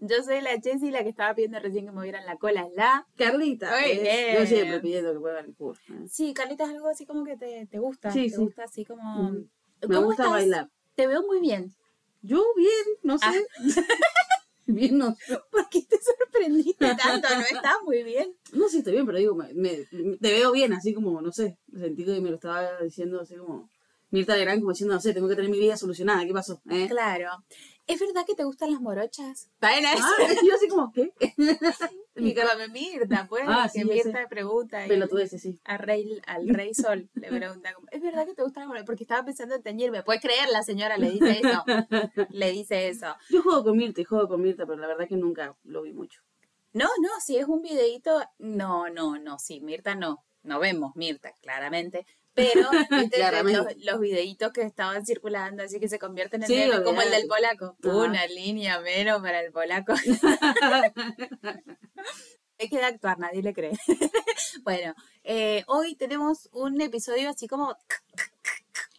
Yo soy la Chessy, la que estaba pidiendo recién que me movieran la cola. La. Carlita, eh, yo siempre pidiendo que muevan el culo. eh. Sí, Carlita, es algo así como que te, te gusta. Sí, te sí. gusta así como. Me ¿Cómo gusta estás? bailar. Te veo muy bien. Yo bien, no sé. Ah. bien, no sé. ¿Por qué te sorprendiste tanto? ¿No estás muy bien? No si estoy bien, pero digo, me, me- te veo bien, así como, no sé. Sentí que me lo estaba diciendo así como Mirta Legrand, como diciendo, no sé, tengo que tener mi vida solucionada. ¿Qué pasó? ¿Eh? Claro. ¿Es verdad que te gustan las morochas? Vaina Ah, yo así como, ¿qué? Mi cara me Mirta, pues. Ah, que sí, Mirta sé. pregunta. y- Pelotudeces, sí. a rey, al rey Sol le pregunta, como, ¿es verdad que te gusta la morocha? Porque estaba pensando en teñirme. ¿Puedes creer? La señora le dice eso. Le dice eso. Yo juego con Mirta y juego con Mirta, pero la verdad que nunca lo vi mucho. No, no, si es un videíto, no, no, no, sí, Mirta no. No vemos Mirta, claramente. Pero. Los, los videitos que estaban circulando, así que se convierten en Sí, meme, como el del polaco. Ajá. Una línea menos para el polaco. Hay que actuar, nadie le cree. bueno, eh, hoy tenemos un episodio así como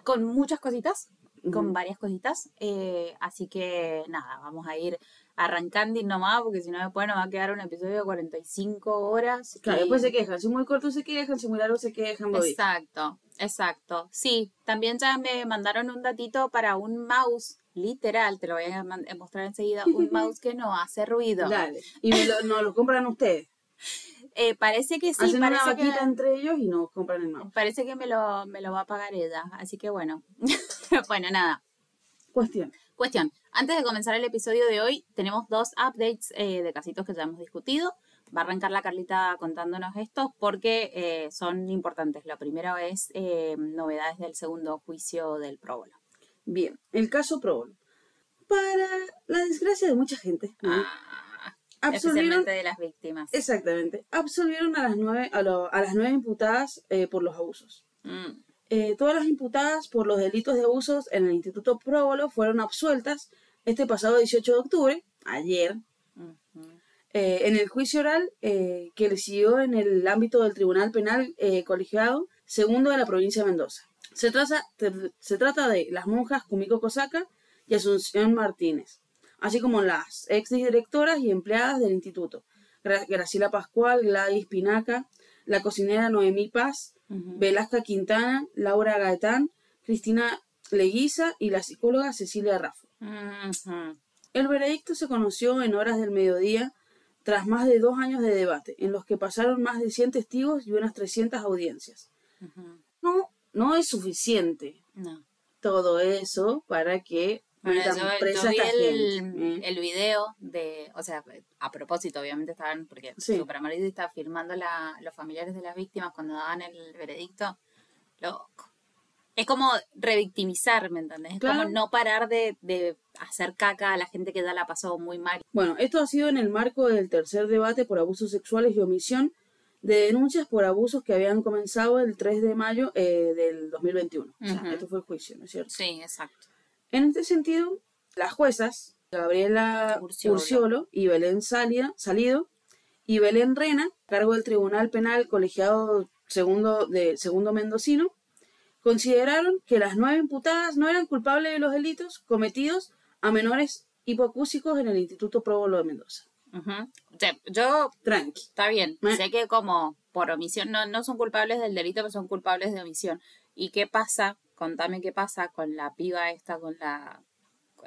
con muchas cositas, con varias cositas. eh, así que nada, vamos a ir arrancando y nomás, porque si no después nos va a quedar un episodio de 45 horas. Claro, y- después se quejan. Si muy corto se quejan, si muy largo se quejan. Exacto, exacto. Sí, también ya me mandaron un datito para un mouse, literal, te lo voy a mostrar enseguida, un mouse que no hace ruido. Dale. Y me lo, nos lo compran ustedes. Eh, parece que sí, Hacen una vaquita que, entre ellos y nos compran el mouse. parece que me lo, me lo va a pagar ella, así que bueno. bueno, nada. Cuestión. Cuestión, antes de comenzar el episodio de hoy, tenemos dos updates eh, de casitos que ya hemos discutido. Va a arrancar la Carlita contándonos estos porque eh, son importantes. Lo primero es eh, novedades del segundo juicio del próbolo. Bien, el caso Probolo. Para la desgracia de mucha gente, ¿no? Ah, absolvieron, de las víctimas. exactamente, absolvieron a las nueve, a, lo- a las nueve imputadas eh, por los abusos. Mm, Eh, todas las imputadas por los delitos de abusos en el Instituto Próbolo fueron absueltas este pasado 18 de octubre, ayer, eh, en el juicio oral eh, que le siguió en el ámbito del Tribunal Penal Colegiado Segundo de la provincia de Mendoza. Se se trata de las monjas Kumiko Kosaka y Asunción Martínez, así como las exdirectoras y empleadas del instituto, Gra- Graciela Pascual, Gladys Pinaca, la cocinera Noemí Paz, Velasca Quintana, Laura Gaetán, Cristina Leguiza y la psicóloga Cecilia Raffo. El veredicto se conoció en horas del mediodía tras más de dos años de debate, en los que pasaron más de 100 testigos y unas 300 audiencias. No, no es suficiente No. todo eso para que Bueno, yo, yo vi el, ¿eh? el video de, o sea, a propósito, obviamente estaban, porque Sí. Super Marido estaba firmando la, los familiares de las víctimas cuando daban el veredicto. Loco. Es como revictimizar, ¿me entendés? Es como no parar de, de hacer caca a la gente que ya la pasó muy mal. Bueno, esto ha sido en el marco del tercer debate por abusos sexuales y omisión de denuncias por abusos que habían comenzado el 3 de mayo eh, del 2021. O sea, esto fue el juicio, ¿no es cierto? Sí, exacto. En este sentido, las juezas Gabriela Urciolo. Y Belén Salia- Salido y Belén Rena, cargo del Tribunal Penal Colegiado Segundo de Segundo Mendocino, consideraron que las nueve imputadas no eran culpables de los delitos cometidos a menores hipocúsicos en el Instituto Próbolo de Mendoza. Yo, Tranqui. está bien, Eh. sé que como por omisión, no, no son culpables del delito, pero son culpables de omisión. ¿Y qué pasa? Contame qué pasa con la piba esta, con la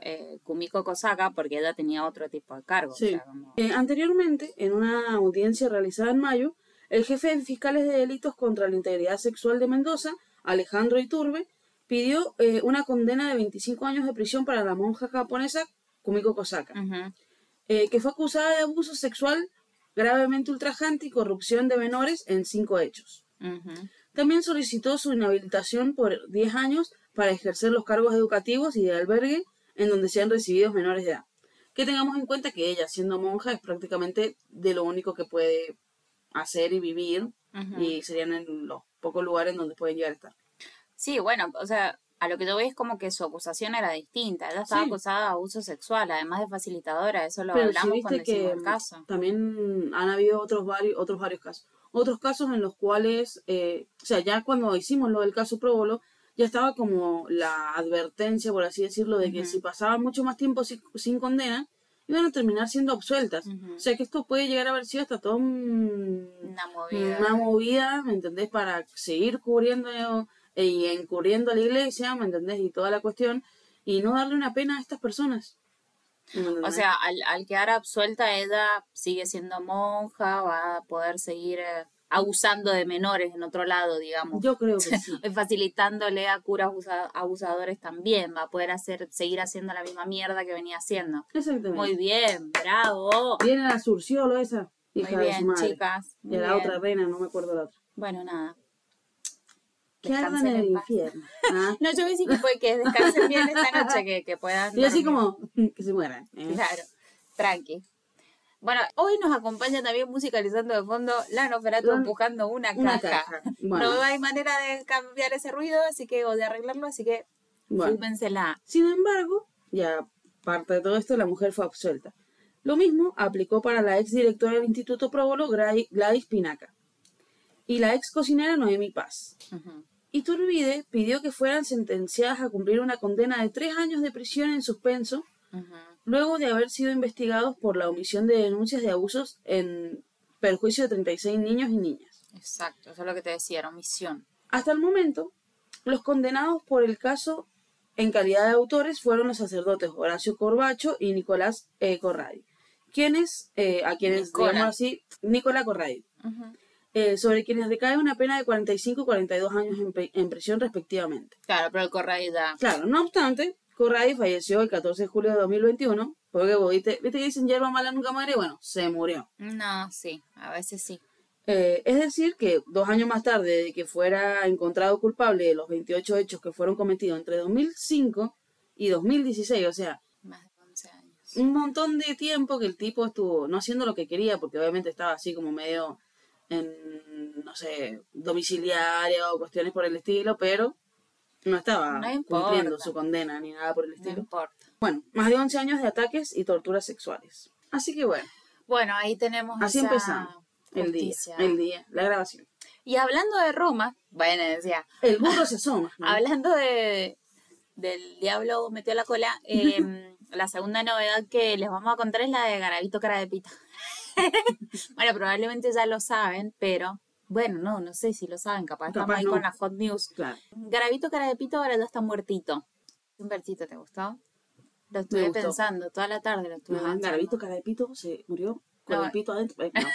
eh, Kumiko Kosaka, porque ella tenía otro tipo de cargo. o Sí. sea, como- Eh, anteriormente, en una audiencia realizada en mayo, el jefe de fiscales de delitos contra la integridad sexual de Mendoza, Alejandro Iturbe, pidió eh, una condena de 25 años de prisión para la monja japonesa Kumiko Kosaka, que fue acusada de abuso sexual gravemente ultrajante y corrupción de menores en cinco hechos. También solicitó su inhabilitación por 10 años para ejercer los cargos educativos y de albergue en donde sean recibidos menores de edad, Que tengamos en cuenta que ella, siendo monja, es prácticamente de lo único que puede hacer y vivir, y serían en los pocos lugares donde pueden llegar a estar. Sí, bueno, o sea, a lo que yo veo es como que su acusación era distinta. Ella estaba Sí. acusada de abuso sexual, además de facilitadora. Eso lo Pero si hablamos viste cuando que el caso. también han habido otros varios, otros varios casos. Otros casos en los cuales, eh, o sea, ya cuando hicimos lo del caso Próbolo, ya estaba como la advertencia, por así decirlo, de que si pasaban mucho más tiempo sin, sin condena, iban a terminar siendo absueltas. O sea, que esto puede llegar a haber sido hasta todo un- Una movida. una movida, ¿me entendés? Para seguir cubriendo y encubriendo a la iglesia, ¿me entendés? Y toda la cuestión, y no darle una pena a estas personas. ¿Me O sea, al, al quedar absuelta, ella sigue siendo monja, va a poder seguir eh, abusando de menores en otro lado, digamos. yo creo que sí. Facilitándole a curas abusa- abusadores también, va a poder hacer, seguir haciendo la misma mierda que venía haciendo. Exactamente. Muy bien, bravo. Viene la surciolo esa, hija Muy de su bien, madre. chicas. Y la bien. otra reina, no me acuerdo la otra. Bueno, nada. Que ardan en el infierno. ¿ah? No, yo voy a decir que, fue, que descansen bien esta noche, que, que puedan. Y así como, que se mueran. ¿eh? Claro, tranqui. Bueno, hoy nos acompaña también musicalizando de fondo la Noferatu La- empujando una, Una caja. caja. Bueno, No hay manera de cambiar ese ruido, así que, o de arreglarlo, así que bueno. fúmensela. Sin embargo, ya parte de todo esto, la mujer fue absuelta. Lo mismo aplicó para la ex directora del Instituto Próbolo, Gladys Pinaca, y la ex cocinera Noemi Paz. Ujú. Iturbide pidió que fueran sentenciadas a cumplir una condena de tres años de prisión en suspenso luego de haber sido investigados por la omisión de denuncias de abusos en perjuicio de 36 niños y niñas. Exacto, eso es lo que te decía, era omisión. Hasta el momento, los condenados por el caso en calidad de autores fueron los sacerdotes Horacio Corbacho y Nicolás eh, Corradi, quienes, eh, a quienes, Nicola. digamos así, Nicolás Corradi. Eh, sobre quienes recae una pena de 45 y 42 años en, en prisión respectivamente. Claro, pero el correo ya. Claro, no obstante, Corradi falleció el 14 de julio de 2021, porque vos viste, viste que dicen hierba mala nunca muere, bueno, se murió. No, sí, a veces sí. Eh, es decir, que dos años más tarde de que fuera encontrado culpable de los 28 hechos que fueron cometidos entre 2005 y 2016, o sea, Más de 11 años. un montón de tiempo que el tipo estuvo no haciendo lo que quería, porque obviamente estaba así como medio en, no sé, domiciliaria o cuestiones por el estilo, pero no estaba No cumpliendo su condena ni nada por el No estilo. importa. Bueno, más de 11 años de ataques y torturas sexuales. Así que bueno, Bueno, ahí tenemos así esa empezamos. El día, el día, la grabación. Y hablando de Roma, bueno, decía, El burro se asoma. ¿no? hablando de del diablo metió la cola, eh, la segunda novedad que les vamos a contar es la de Garavito Cara de Pita. bueno, probablemente ya lo saben, pero bueno, no, no sé si lo saben, capaz estamos ahí no. con la hot news. Claro. Garavito Cara de Pito ahora ya está muertito. Un versito, ¿te gustó? Lo estuve gustó. pensando toda la tarde, lo estuve Ajá, pensando. Garavito cara de pito se murió con No. el pito adentro. Eh, no, no.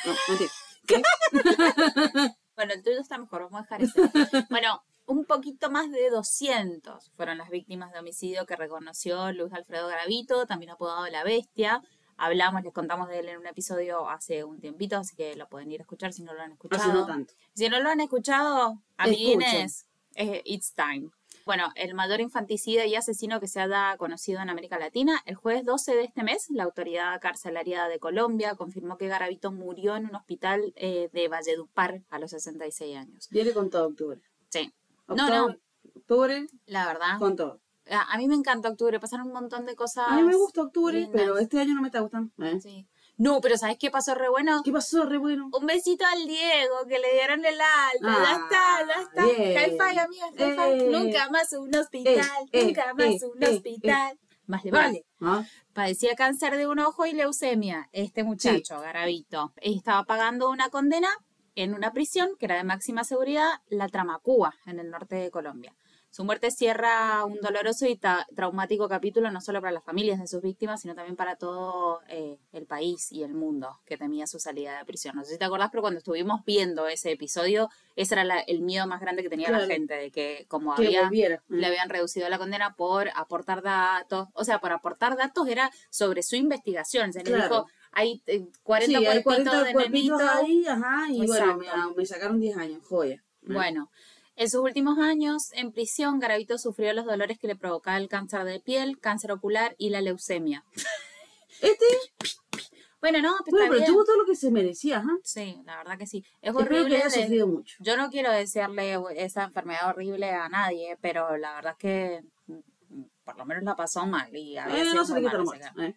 Bueno, el tuyo está mejor, vamos a dejar ese. bueno, un poquito más de 200 fueron las víctimas de homicidio que reconoció Luis Alfredo Garavito, también apodado La Bestia. Hablamos, les contamos de él en un episodio hace un tiempito, así que lo pueden ir a escuchar si no lo han escuchado. Hace no tanto. Si no lo han escuchado, amiguines, eh, it's time. Bueno, el mayor infanticida y asesino que se haya conocido en América Latina, el jueves 12 de este mes, la autoridad carcelaria de Colombia confirmó que Garavito murió en un hospital eh, de Valledupar a los 66 años. Viene con todo octubre. Sí. Octubre, No, no, Octubre la verdad. con todo. A, mí me encanta octubre, pasaron un montón de cosas. A mí me gusta octubre, lindas. pero este año no me está gustando. ¿eh? Sí. No, pero ¿sabes qué pasó re bueno? ¿Qué pasó, re bueno? Un besito al Diego, que le dieron el alta. ya Ah, está, ya está. bien. Hi-fi, amigas, hi-fi. Eh. Nunca más un hospital, Eh, nunca eh, más eh, un eh, hospital. Más le Vale. vale. ¿Ah? Padecía cáncer de un ojo y leucemia, este muchacho, Garavito. Y estaba pagando una condena en una prisión que era de máxima seguridad, la Tramacúa, en el norte de Colombia. Su muerte cierra un doloroso y ta- traumático capítulo no solo para las familias de sus víctimas, sino también para todo eh, el país y el mundo que temía su salida de prisión. No sé si te acordás, pero cuando estuvimos viendo ese episodio, ese era la- el miedo más grande que tenía la gente, de que como Que había volviera. le habían reducido la condena por aportar datos. O sea, por aportar datos era sobre su investigación. Se le Claro. dijo, hay eh, 40 Sí, hay cuerpitos 40 de cuerpitos ahí, ajá, y bueno, me sacaron 10 años, joya. Bueno, en sus últimos años en prisión, Garavito sufrió los dolores que le provocaba el cáncer de piel, cáncer ocular y la leucemia. Este, Bueno, no, pero bueno, pero bien. tuvo todo lo que se merecía, ¿ah? Sí, la verdad que sí. Es Espero que horrible. de- sufrido mucho. Yo no quiero desearle esa enfermedad horrible a nadie, pero la verdad es que mm, por lo menos la pasó mal y había Eh, sido no muy le quita mal. ¿eh?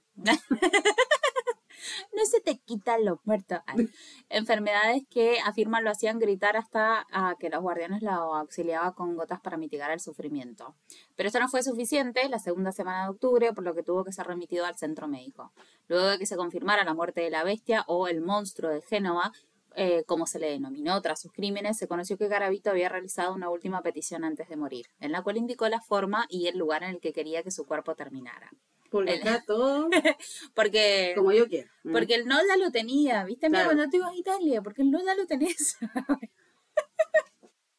No se te quita lo muerto. Ay. Enfermedades que afirman lo hacían gritar hasta a que los guardianes la auxiliaban con gotas para mitigar el sufrimiento. Pero esto no fue suficiente la segunda semana de octubre, por lo que tuvo que ser remitido al centro médico. Luego de que se confirmara la muerte de la bestia o el monstruo de Génova, eh, como se le denominó tras sus crímenes, se conoció que Garavito había realizado una última petición antes de morir, en la cual indicó la forma y el lugar en el que quería que su cuerpo terminara. Porque El- acá todo Porque como yo quiero. ¿eh? porque el no ya lo tenía, ¿viste? Mira, Claro. cuando te ibas a Italia, porque el no ya lo tenés.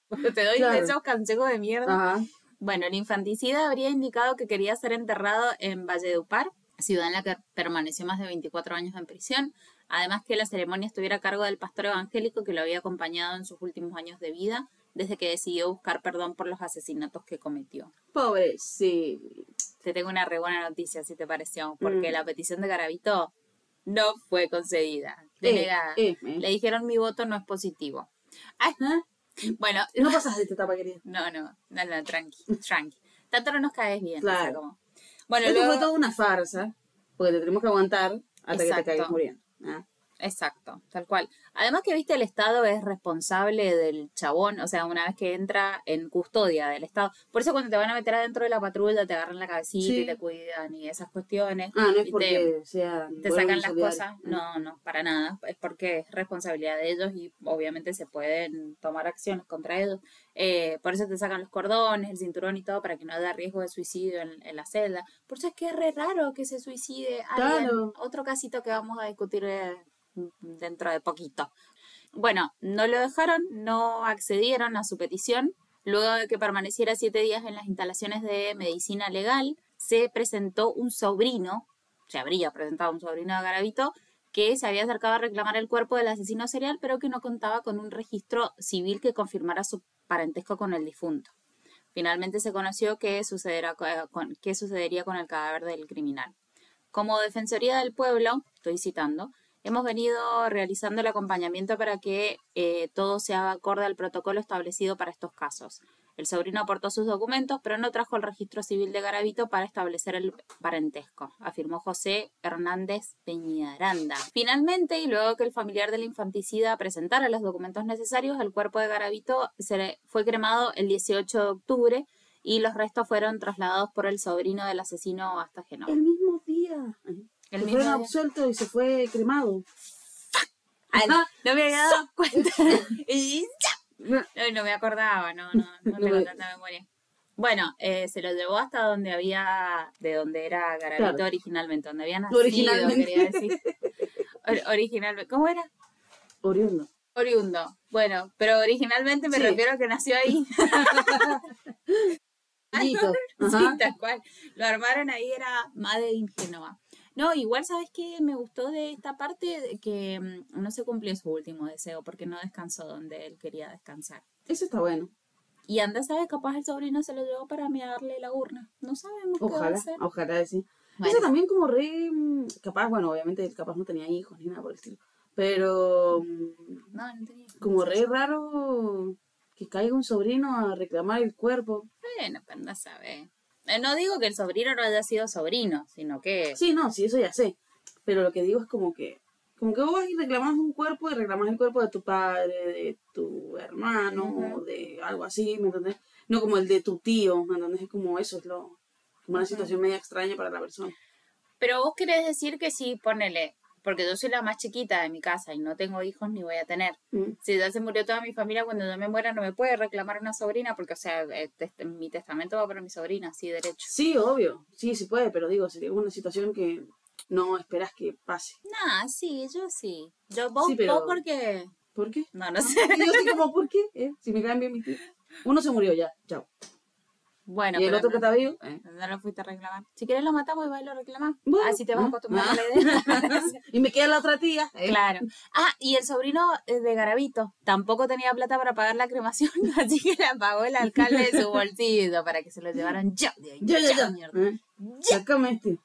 Cuando te doy Claro. esos consejos de mierda. Ajá. Bueno, el infanticida habría indicado que quería ser enterrado en Valledupar, ciudad en la que permaneció más de 24 años en prisión. Además que la ceremonia estuviera a cargo del pastor evangélico que lo había acompañado en sus últimos años de vida, desde que decidió buscar perdón por los asesinatos que cometió. Pobre, sí. Te tengo una re buena noticia, si te pareció, porque Mm. la petición de Garavito no fue concedida, Eh, denegada. eh, eh. Le dijeron mi voto no es positivo. Ah, bueno, No pasas de esta etapa, querida. no, no, no, no, tranqui, tranqui. Tanto no nos caes bien. Claro. o sea, como- Bueno, Esto luego- fue toda una farsa, porque te tenemos que aguantar hasta que te caigas muriendo. ¿ah? Exacto, tal cual. Además que, viste, el Estado es responsable del chabón, o sea, una vez que entra en custodia del Estado. Por eso cuando te van a meter adentro de la patrulla te agarran la cabecita Sí. y te cuidan y esas cuestiones. Ah, no es te- porque sea. te buenos sacan las cosas. ¿ah? No, no, para nada. Es porque es responsabilidad de ellos y obviamente se pueden tomar acciones contra ellos. Eh, por eso te sacan los cordones, el cinturón y todo para que no haya riesgo de suicidio en, en la celda. Por eso es que es re raro que se suicide alguien. Claro. Otro casito que vamos a discutir eh, dentro de poquito. Bueno, no lo dejaron, no accedieron a su petición. Luego de que permaneciera siete días en las instalaciones de medicina legal, se presentó un sobrino, se habría presentado un sobrino de Garavito, que se había acercado a reclamar el cuerpo del asesino serial, pero que no contaba con un registro civil que confirmara su parentesco con el difunto. Finalmente se conoció qué sucederá co- con, qué sucedería con el cadáver del criminal. Como Defensoría del Pueblo, estoy citando, hemos venido realizando el acompañamiento para que eh, todo sea acorde al protocolo establecido para estos casos. El sobrino aportó sus documentos, pero no trajo el registro civil de Garavito para establecer el parentesco, afirmó José Hernández Peñaranda. Finalmente, y luego que el familiar del infanticida presentara los documentos necesarios, el cuerpo de Garavito se fue cremado el 18 de octubre y los restos fueron trasladados por el sobrino del asesino hasta Genova. El mismo día. El fueron día. absueltos y se fue cremado. Ay, no, no me había dado cuenta. Y ya. No, no me acordaba, no, no, no tengo tanta memoria. Bueno, eh, se lo llevó hasta donde había, de donde era Garavito Claro. originalmente, donde había nacido, Originalmente. quería decir. Or- originalmente, ¿cómo era? Oriundo. Oriundo. Bueno, pero originalmente me Sí. refiero a que nació ahí. Sí, tal cual. Lo armaron ahí, era Made in Genova. No, igual, ¿sabes qué? Me gustó de esta parte que mm, no se cumplió su último deseo porque no descansó donde él quería descansar. Eso está bueno. Y anda, ¿sabes? Capaz el sobrino se lo llevó para mearle la urna. No sabemos qué va a Ojalá, hacer. ojalá que sí. Bueno. Eso también como re, mm, capaz, bueno, obviamente capaz no tenía hijos ni nada por el estilo, pero mm, No, no tenía. como re raro que caiga un sobrino a reclamar el cuerpo. Bueno, pero no sabe. Eh, No digo que el sobrino no haya sido sobrino, sino que... Sí, no, sí, eso ya sé, pero lo que digo es como que, como que vos vas y reclamás un cuerpo y reclamás el cuerpo de tu padre, de tu hermano, de algo así, ¿me entendés? No como el de tu tío, ¿me entendés? Es como eso, es lo, como una situación media extraña para la persona. Pero vos querés decir que sí, ponele, porque yo soy la más chiquita de mi casa y no tengo hijos ni voy a tener. Mm. Si ya se murió toda mi familia, cuando yo me muera no me puede reclamar una sobrina, porque, o sea, test- mi testamento va para mi sobrina, sí, derecho. Sí, obvio, sí, sí puede, pero digo, sería una situación que no esperas que pase. Nah, sí, yo sí. Yo, vos, Sí, pero- vos porque... ¿Por qué? No, no sé. Yo así como, ¿por qué? ¿Eh? Si me caen bien mis tíos. Uno se murió ya, chao. Bueno, y el pero otro que no, está vivo, ¿eh? no lo fuiste a reclamar. Si querés lo matamos y vas y lo reclamás. Bueno, Así te vas ah, acostumbrando ah. a la idea. y me queda la otra tía. ¿eh? Claro. Ah, y el sobrino eh, de Garavito tampoco tenía plata para pagar la cremación, así que la pagó el alcalde de su bolsillo para que se lo llevaran ya. ahí, Ya, ya, ya. mierda. ¿eh? Sácame este.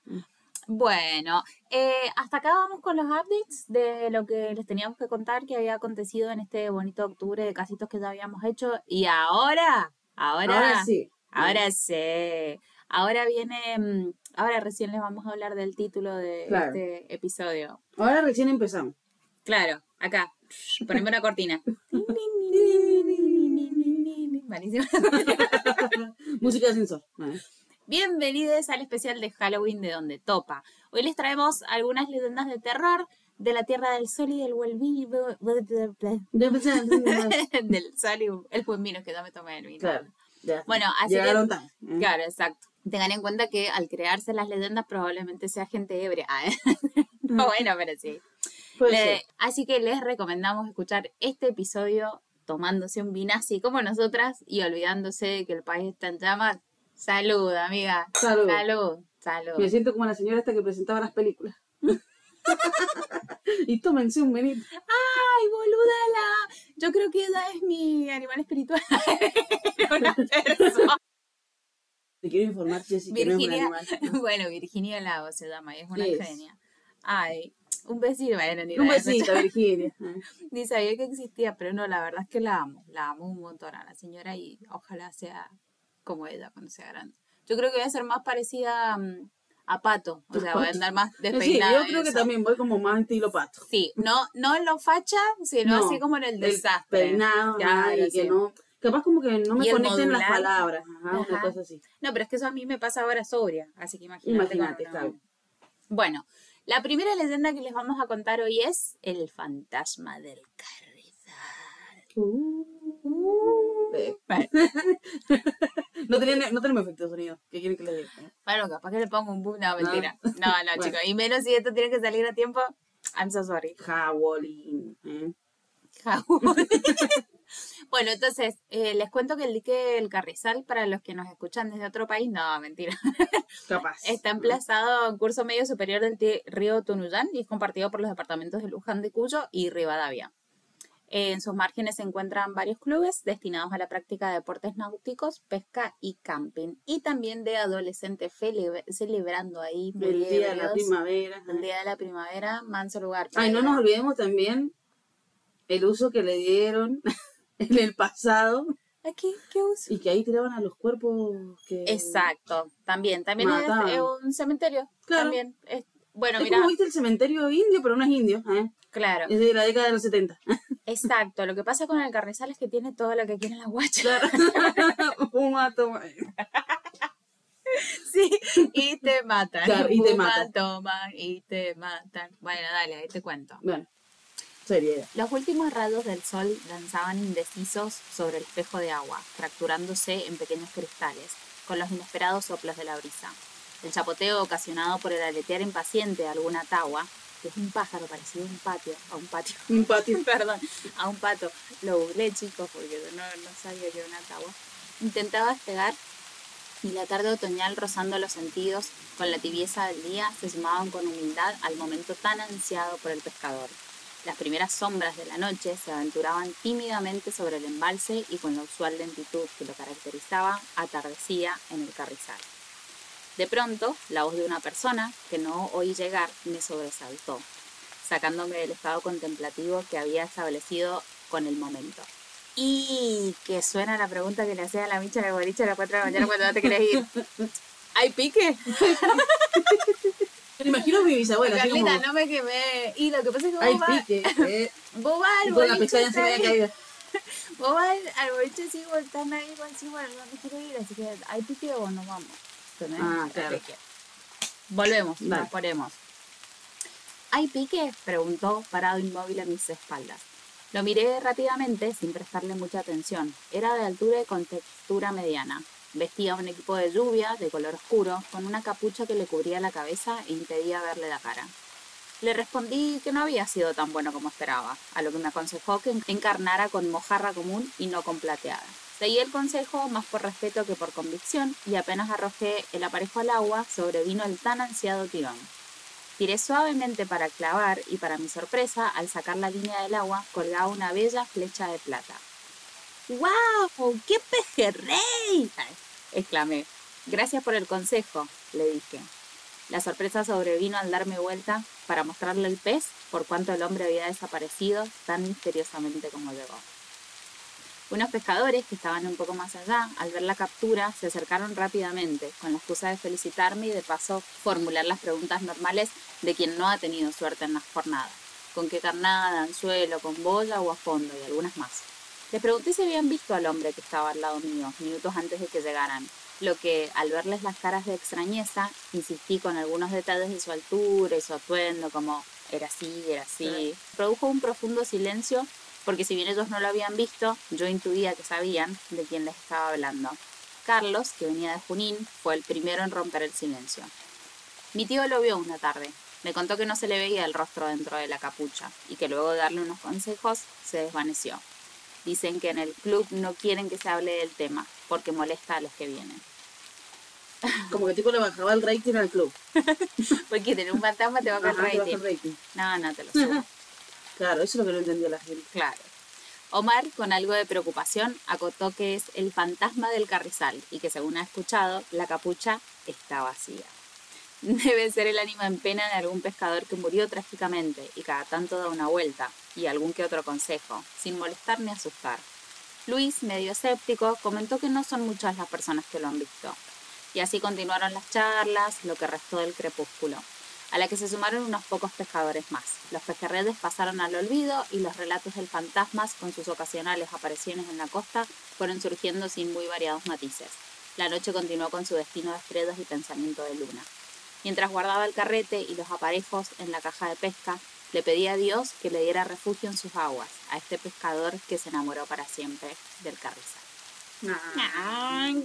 Bueno, eh, hasta acá vamos con los updates de lo que les teníamos que contar que había acontecido en este bonito octubre de casitos que ya habíamos hecho. Y ahora, ahora, Ahora sí. Ahora sí. Ahora viene, mm, ahora recién les vamos a hablar del título de Claro. este episodio. Ahora recién empezamos. Claro, acá, poneme una cortina. Música de ascensor. Vale. Bienvenidos al especial de Halloween de Donde Topa. Hoy les traemos algunas leyendas de terror de la Tierra del Sol y del Buen Vino. del Sol y el Buen Vino, que ya me tomé el vino. Claro. Ya. Bueno, así Llegaron que... tarde. ¿eh? Claro, exacto. Tengan en cuenta que al crearse las leyendas probablemente sea gente ebria. Ah, ¿eh? no, bueno, pero sí. Le- así que les recomendamos escuchar este episodio tomándose un vinazi como nosotras y olvidándose de que el país está en llamas. Salud, amiga. Salud. Salud. Salud. Me siento como la señora esta que presentaba las películas. y tómense un benito. Ay, boluda, la... yo creo que ella es mi animal espiritual. Una persona. Te quiero informar, Jessy, que no es un Virginia, animal. bueno, Virginia Lago se llama y es una genia. Ay, un besito, bueno, ni Un besito, Virginia. Ni sabía que existía, pero no, la verdad es que la amo, la amo un montón a la señora y ojalá sea como ella cuando sea grande. Yo creo que voy a ser más parecida mm, a Pato, o sea, voy a andar más Sí, despeinada. yo creo que eso. también voy como más estilo pato. Sí, no, no en lo facha, sino No, así como en el desastre. peinado, Claro, y que sí. no. Capaz como que no me conecten las palabras. Ajá, una Ajá. cosa así. No, pero es que eso a mí me pasa ahora sobria, así que imagínate. Bueno, la primera leyenda que les vamos a contar hoy es el fantasma del carrizal. No, tenía, no tenemos efecto de sonido. ¿Qué quieren que le diga? bueno, capaz que le pongo un boom, no, mentira. No, no, Bueno. chicos, y menos si esto tiene que salir a tiempo, I'm so sorry. Jawolín. ¿eh? bueno, entonces, eh, les cuento que el dique El Carrizal, para los que nos escuchan desde otro país, no, mentira. Capaz. Está emplazado en curso medio superior del río Tunuyán y es compartido por los departamentos de Luján de Cuyo y Rivadavia. En sus márgenes se encuentran varios clubes destinados a la práctica de deportes náuticos, pesca y camping. Y también de adolescentes celebrando ahí El día de la primavera. el día de la primavera, manso lugar. Ay, no nos olvidemos también el uso que le dieron en el pasado Aquí, ¿qué uso? y que ahí tiraban a los cuerpos que... Exacto, también. También es, Mataban. es un cementerio. Claro. También. es- bueno, Es mira, como viste el cementerio indio, pero no es indio. ¿eh? claro. Es de la década de los 70. Exacto, lo que pasa con el carrizal es que tiene todo lo que quieren las guachas. Claro. Fuma, toma. Sí, y te matan. Claro, y te matan. toman y te matan. Bueno, dale, ahí te cuento. Bueno, sería. Los últimos rayos del sol danzaban indecisos sobre el espejo de agua, fracturándose en pequeños cristales, con los inesperados soplos de la brisa. El chapoteo ocasionado por el aletear impaciente de alguna tagua, que es un pájaro parecido a un patio, a un patio, Un patio. perdón, a un pato. Lo googleé, chicos, porque no, no sabía que era una tagua. Intentaba despegar y la tarde otoñal rozando los sentidos con la tibieza del día se sumaban con humildad al momento tan ansiado por el pescador. Las primeras sombras de la noche se aventuraban tímidamente sobre el embalse y con la usual lentitud que lo caracterizaba, atardecía en el carrizal. De pronto, la voz de una persona que no oí llegar me sobresaltó, sacándome del estado contemplativo que había establecido con el momento. Y que suena la pregunta que le hacía a la micha de boliche a las 4 de la mañana cuando no te querés ir. ¿Hay pique? Me imagino a mi bisabuela. Carlita, como, no me quemé. Y lo que pasa es que Hay vos vas, pique. eh, vos vas al con la pestaña se me había caído. vos vas al- boliche, sí, vos están ahí, igual, sí, bueno, no me quiero ir, así que ¿hay pique o no vamos? ¿Entendés? Ah, Hay claro. pique. Volvemos, nos ponemos. ¿Hay pique? Preguntó, parado inmóvil a mis espaldas. Lo miré rápidamente, sin prestarle mucha atención. Era de altura y con textura mediana. Vestía un equipo de lluvia, de color oscuro, con una capucha que le cubría la cabeza e impedía verle la cara. Le respondí que no había sido tan bueno como esperaba, a lo que me aconsejó que encarnara con mojarra común y no con plateada. Seguí el consejo más por respeto que por convicción y apenas arrojé el aparejo al agua, sobrevino el tan ansiado tirón. Tiré suavemente para clavar y para mi sorpresa, al sacar la línea del agua, colgaba una bella flecha de plata. ¡Wow! ¡Qué pejerrey! exclamé. Gracias por el consejo, le dije. La sorpresa sobrevino al darme vuelta para mostrarle el pez por cuanto el hombre había desaparecido tan misteriosamente como llegó. Unos pescadores que estaban un poco más allá, al ver la captura, se acercaron rápidamente, con la excusa de felicitarme y de paso formular las preguntas normales de quien no ha tenido suerte en las jornadas. ¿Con qué carnada, anzuelo, con boya o a fondo? Y algunas más. Les pregunté si habían visto al hombre que estaba al lado mío, minutos antes de que llegaran, lo que, al verles las caras de extrañeza, insistí con algunos detalles de su altura y su atuendo, como era así, era así. Produjo un profundo silencio porque si bien ellos no lo habían visto, yo intuía que sabían de quién les estaba hablando. Carlos, que venía de Junín, fue el primero en romper el silencio. Mi tío lo vio una tarde. Me contó que no se le veía el rostro dentro de la capucha y que luego de darle unos consejos se desvaneció. Dicen que en el club no quieren que se hable del tema porque molesta a los que vienen. Como que tipo le bajaba el rating al club. porque tener un fantasma te baja el rating. No, no te lo subo. Claro, eso es lo que no entendía la gente. Claro. Omar, con algo de preocupación, acotó que es el fantasma del carrizal y que, según ha escuchado, la capucha está vacía. Debe ser el ánima en pena de algún pescador que murió trágicamente y cada tanto da una vuelta, y algún que otro consejo, sin molestar ni asustar. Luis, medio escéptico, comentó que no son muchas las personas que lo han visto. Y así continuaron las charlas, lo que restó del crepúsculo, a la que se sumaron unos pocos pescadores más. Los pejerredes pasaron al olvido y los relatos del fantasmas, con sus ocasionales apariciones en la costa, fueron surgiendo sin muy variados matices. La noche continuó con su destino de estrellas y pensamiento de luna. Mientras guardaba el carrete y los aparejos en la caja de pesca, le pedía a Dios que le diera refugio en sus aguas, a este pescador que se enamoró para siempre del carrizal.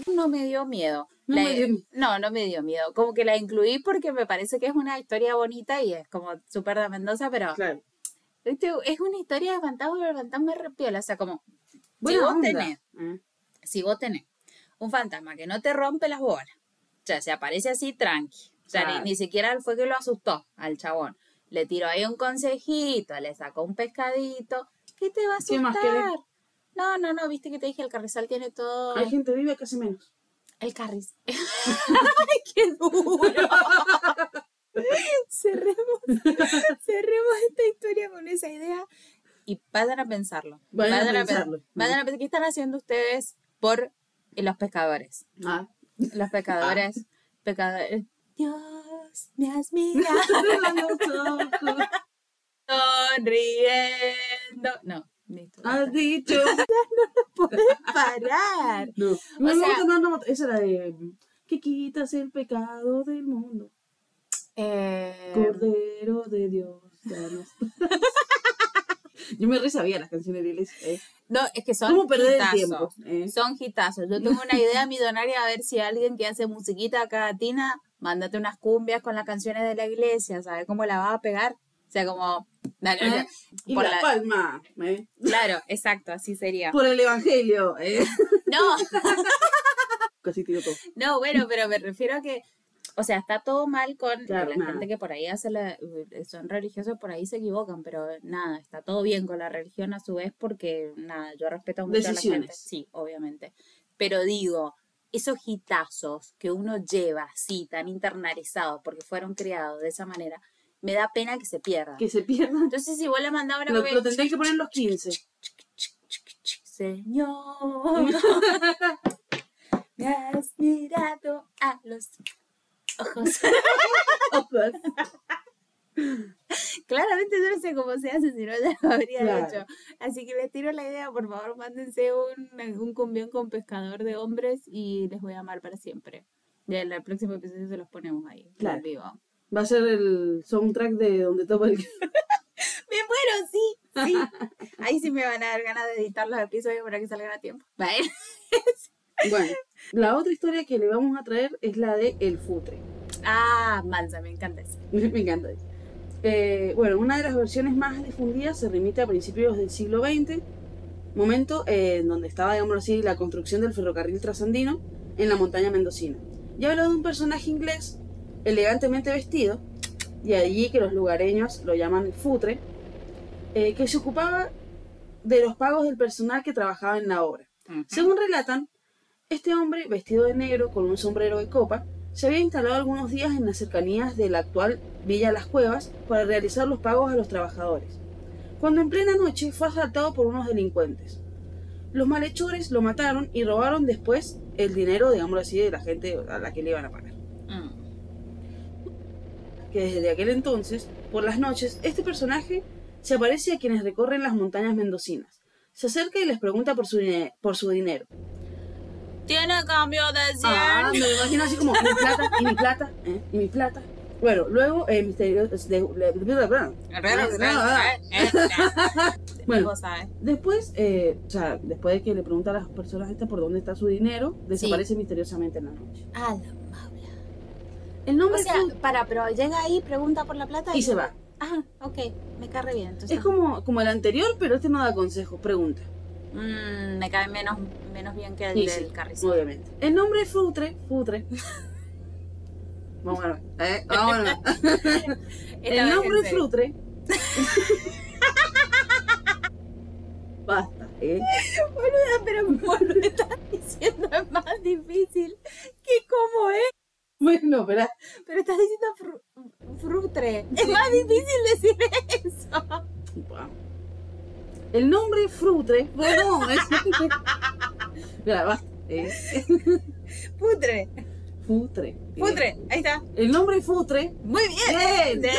No me dio miedo. No La- me dio miedo. no, no me dio miedo. Como que la incluí porque me parece que es una historia bonita y es como súper de Mendoza, pero Claro. ¿viste? es una historia de fantasma, pero el fantasma es re piola. O sea, como si vos tenés, ¿eh? si vos tenés un fantasma que no te rompe las bolas, o sea, se aparece así tranqui, o sea, Claro. ni, ni siquiera fue que lo asustó al chabón. Le tiró ahí un consejito, le sacó un pescadito. ¿Qué te va a ¿Qué asustar? No, no, no, viste que te dije, el carrizal tiene todo. Hay gente que hace menos. El carriz. ¡Ay, qué duro! cerremos, cerremos esta historia con esa idea y vayan a pensarlo. Vayan a pe- pensarlo. vayan a pensar qué están haciendo ustedes por eh, los pescadores. Ah. Los pescadores, pescadores. Dios, me has mirado sonriendo. No, listo. Has dicho. puedes parar. No. No, no, sea- no, no, esa era de. Que quitas el pecado del mundo. Eh, Cordero de Dios. Yo me re sabía las canciones de iglesia. ¿eh? no, es que son ¿Cómo perder el hitazos. eh? Son hitazos. Yo tengo una idea millonaria a ver si alguien que hace musiquita acá latina, mándate unas cumbias con las canciones de la iglesia, ¿sabes cómo la va a pegar? O sea, como... dale, ¿Eh? Y por la, la- palma. ¿eh? Claro, exacto, así sería. Por el evangelio. ¿eh? No, Casi tiro todo. no, bueno, pero me refiero a que, o sea, está todo mal con Claro, la gente que por ahí hace la, son religiosos, por ahí se equivocan, pero nada, está todo bien con la religión a su vez porque, nada, yo respeto mucho a la gente. Decisiones. Sí, obviamente. Pero digo, esos hitazos que uno lleva así, tan internalizados, porque fueron criados de esa manera, me da pena que se pierdan. Que se pierdan. Entonces, si vos le mandabas una Lo, lo tendrían que poner en los 15. Señor, me has mirado a los ojos. Ojos. Claramente yo no sé cómo se hace, si no ya lo habría Claro. hecho. Así que les tiro la idea, por favor, mándense un, un cumbión con pescador de hombres y les voy a amar para siempre. Ya en el próximo episodio se los ponemos ahí, Claro. en vivo. Va a ser el soundtrack de donde topa el. Me muero, sí, sí. Ahí sí me van a dar ganas de editar los episodios para que salgan a tiempo. Vale. Bueno, la otra historia que le vamos a traer es la de El Futre. Ah, mansa, me encanta eso. Me encanta. Eh, bueno, una de las versiones más difundidas se remite a principios del siglo XX, momento eh, en donde estaba, digamos así, la construcción del ferrocarril trasandino en la montaña mendocina. Y habla de un personaje inglés elegantemente vestido, y allí que los lugareños lo llaman futre, eh, que se ocupaba de los pagos del personal que trabajaba en la obra. Según relatan, este hombre, vestido de negro con un sombrero de copa, se había instalado algunos días en las cercanías de la actual Villa Las Cuevas para realizar los pagos a los trabajadores, cuando en plena noche fue asaltado por unos delincuentes. Los malhechores lo mataron y robaron después el dinero, digámoslo así, de la gente a la que le iban a pagar. Que desde aquel entonces, por las noches, este personaje se aparece a quienes recorren las montañas mendocinas. Se acerca y les pregunta por su, por su dinero. ¿Tiene cambio de 100? Ah, me lo imagino así como, y mi plata, y mi plata, ¿eh? y mi plata. Bueno, luego, eh, misterio... Bueno. Después, eh, o sea, después de que le pregunta a las personas estas por dónde está su dinero, desaparece misteriosamente en la noche. Ah, la El O nombre Fruit- para, pero llega ahí, pregunta por la plata y se va. Ah, ok, me cae bien. Entonces, Es como, como el anterior, pero este no da consejos, pregunta. Mm, me cae menos, menos bien que el Sí, del sí, obviamente. El nombre es Futre, Futre. Vamos a ver. ¿eh? El nombre es. Frutre. Basta, ¿eh? Boluda, pero como lo estás diciendo es más difícil que cómo es. Bueno, espera. Pero estás diciendo fru- frutre. Es más difícil decir eso. El nombre Frutre. Bueno, es. Mira, basta. ¿eh? Putre. Futre. Putre. Ahí está. El nombre Futre Muy bien. Bien. De...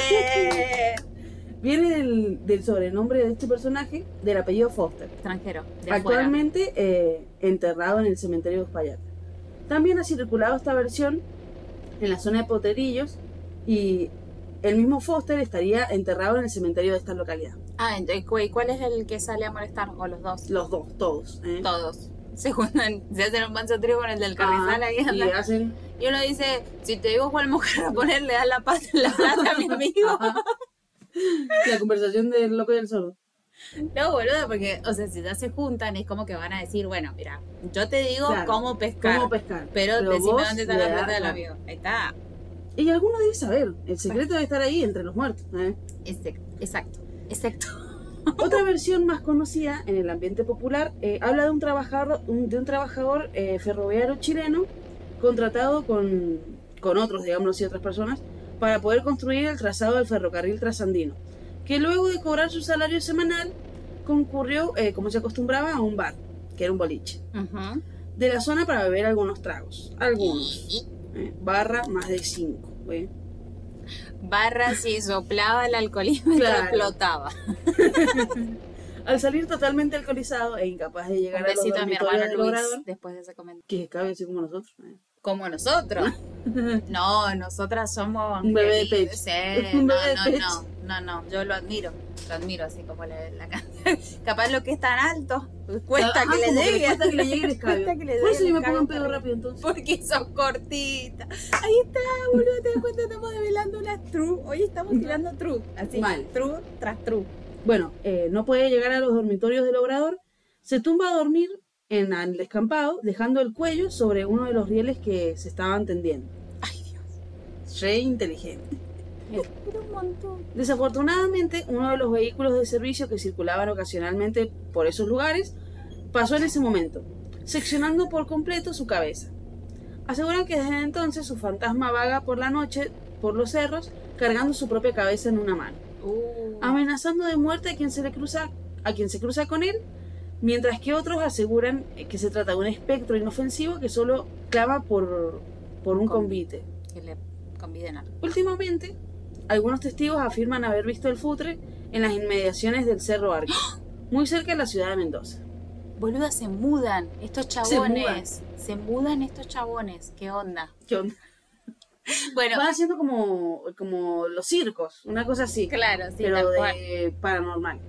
viene del, del sobrenombre de este personaje, del apellido Foster. Extranjero. Actualmente eh, enterrado en el cementerio de Uspallata. También ha circulado esta versión en la zona de Potrerillos y el mismo Foster estaría enterrado en el cementerio de esta localidad. Ah, entonces, ¿cuál es el que sale a molestar? ¿O los dos? Los dos, todos. ¿eh? Todos. Se juntan, se hacen un manso trío con el del carrizal ahí y hacen Y uno dice, si te digo cuál mujer a poner, le das la, pata, la plata a mi amigo. La conversación del loco y el sordo. No, boludo, porque, o sea, si ya se juntan, es como que van a decir, bueno, mira, yo te digo Claro, cómo pescar, ¿Cómo pescar? pero, decime dónde está la plata del amigo. Ahí está. Y alguno debe saber. El secreto debe estar ahí entre los muertos. ¿eh? Exacto, exacto, exacto. Otra versión más conocida en el ambiente popular eh, habla de un trabajador, un- de un trabajador eh, ferroviario chileno contratado con, con otros, digamos, y otras personas, para poder construir el trazado del ferrocarril trasandino, que luego de cobrar su salario semanal concurrió, eh, como se acostumbraba, a un bar, que era un boliche, de la zona para beber algunos tragos, algunos, eh, barra más de cinco. ¿eh? Barra si soplaba el alcoholismo Claro. explotaba. Al salir totalmente alcoholizado e incapaz de llegar Un a los besito a mi hermano Luis obrador, después de ese comentario. que cabe así como nosotros. ¿eh? Como nosotros. No, nosotras somos Un bebé de pecho. Sí, Un no, bebé de no, pecho. no, no, no, yo lo admiro. Lo admiro así como la, la Capaz lo que es tan alto, cuesta Ajá, que le llegue. cuesta que le llegue el. Cuesta que le Por llegue eso yo me pongo escabio pedo rápido entonces. Porque son cortitas. Ahí está, boludo, te das cuenta, estamos develando una true. Hoy estamos tirando true. Así, Mal. true tras true. Bueno, eh, no puede llegar a los dormitorios del obrador, se tumba a dormir en el descampado, dejando el cuello sobre uno de los rieles que se estaban tendiendo. Ay, Dios. Re inteligente. Un montón. Desafortunadamente, uno de los vehículos de servicio que circulaban ocasionalmente por esos lugares pasó en ese momento, seccionando por completo su cabeza. Aseguran que desde entonces su fantasma vaga por la noche por los cerros, cargando su propia cabeza en una mano, Uh. amenazando de muerte a quien se le cruza, a quien se cruza con él, mientras que otros aseguran que se trata de un espectro inofensivo que solo clama por, por un Con- convite. Que le conviden a. Últimamente, algunos testigos afirman haber visto el futre en las inmediaciones del Cerro Arco, muy cerca de la ciudad de Mendoza. Boluda, se mudan estos mudan. chabones. Se mudan. estos chabones. ¿Qué onda? ¿Qué onda? Bueno, Van haciendo como, como los circos, una cosa así, claro, sí, pero de paranormal.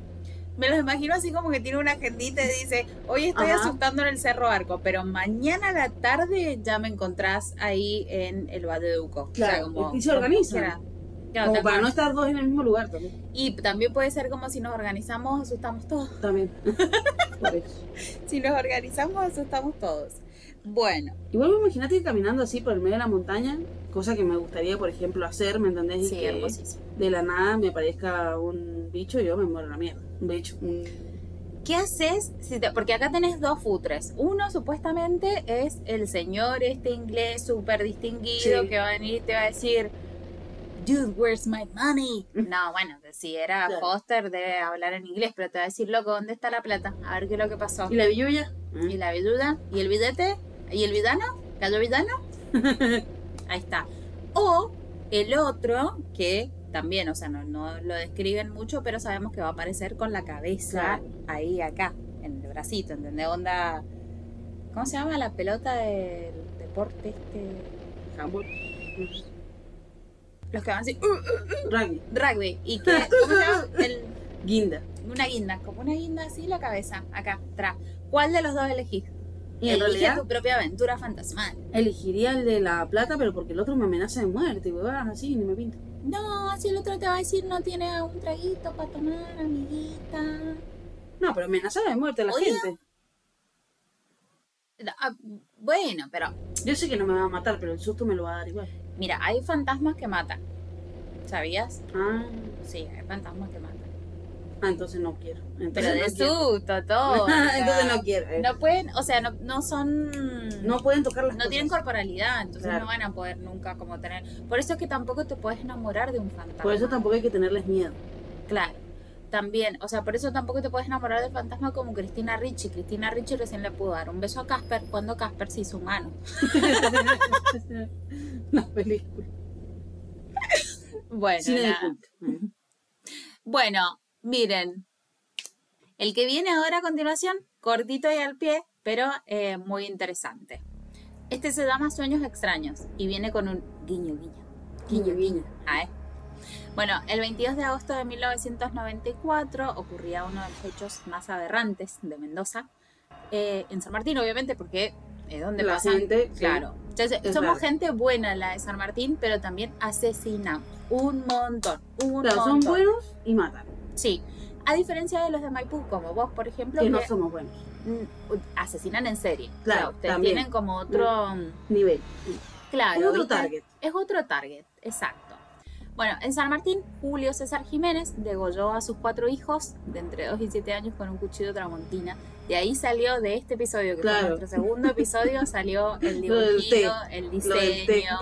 Me los imagino así como que tiene una agendita y dice, hoy estoy Ajá. asustando en el Cerro Arco, pero mañana a la tarde ya me encontrás ahí en el Valle de Duco. Claro, y se organizan. Claro, Claro, como para no estar dos en el mismo lugar también. Y también puede ser como si nos organizamos, asustamos todos. también. Si nos organizamos, asustamos todos. Bueno, Igual imagínate caminando así por el medio de la montaña, cosa que me gustaría, por ejemplo, hacer, ¿me entendés? Y sí, que de la nada me aparezca un bicho y yo me muero la mierda. Un bicho, un ¿Qué haces? Si te- porque acá tenés dos futres. Uno supuestamente es el señor este inglés súper distinguido Sí. que va a venir y te va a decir, Dude, where's my money? No, bueno, si era Claro. Foster debe hablar en inglés, pero te va a decir, loco, ¿dónde está la plata? A ver qué es lo que pasó. ¿Y la billulla? ¿Y la viuda? ¿Y el billete? ¿Y el vidano? ¿Cayó vidano? Ahí está. O el otro, que también, o sea, no, no lo describen mucho, pero sabemos que va a aparecer con la cabeza Claro. ahí acá, en el bracito, ¿entendés? Onda. ¿Cómo se llama la pelota del deporte este? Handball. Los que van así, "Uh, Rugby. rugby. ¿Y que ¿Cómo se llama? El- Guinda. una guinda, como una guinda así la cabeza, acá, atrás. ¿Cuál de los dos elegís? Y en Elige realidad tu propia aventura fantasmal. elegiría el de la plata, pero porque el otro me amenaza de muerte, huevadas así, ni me pinta. No, si el otro te va a decir no tiene un traguito para tomar, amiguita. No, pero amenaza de muerte a la Oye. gente. Ah, bueno, pero Yo sé que no me va a matar, pero el susto me lo va a dar igual. mira, hay fantasmas que matan. ¿Sabías? Ah, Sí, hay fantasmas que matan. Ah entonces no quiero. Entonces Pero de no sea, entonces no quiero. eh. No pueden, o sea, no, no son. No pueden tocar las no cosas. tienen corporalidad, entonces Claro. no van a poder nunca como tener. Por eso es que tampoco te puedes enamorar de un fantasma. Por eso tampoco hay que tenerles miedo. Claro. También, o sea, por eso tampoco te puedes enamorar del fantasma como Cristina Ricci. Cristina Ricci recién le pudo dar un beso a Casper cuando Casper se hizo humano. Las películas. Bueno, Cine de culto. bueno, miren. El que viene ahora a continuación, cortito y al pie, pero eh, muy interesante. Este se llama Sueños Extraños y viene con un guiño, guiño. Guiño, guiño. Ah, ¿eh? Bueno, el 22 de agosto de 1994 ocurría uno de los hechos más aberrantes de Mendoza. eh, en San Martín, obviamente, porque es donde La pasan. gente, sí. claro. Entonces, Es somos gente buena la de San Martín, pero también asesinamos. Un montón. Un Claro, son montón. buenos y matan. Sí. A diferencia de los de Maipú, como vos, por ejemplo, Que no somos buenos. mm, asesinan en serie. Claro, O sea, ustedes también. tienen como otro. mm, Nivel. Claro. Es otro ¿viste? target. Es otro target, exacto. Bueno, en San Martín, Julio César Jiménez degolló a sus cuatro hijos de entre 2 y 7 años con un cuchillo tramontina. De ahí salió, de este episodio, que Claro. fue nuestro segundo episodio, salió el dibujito, el diseño,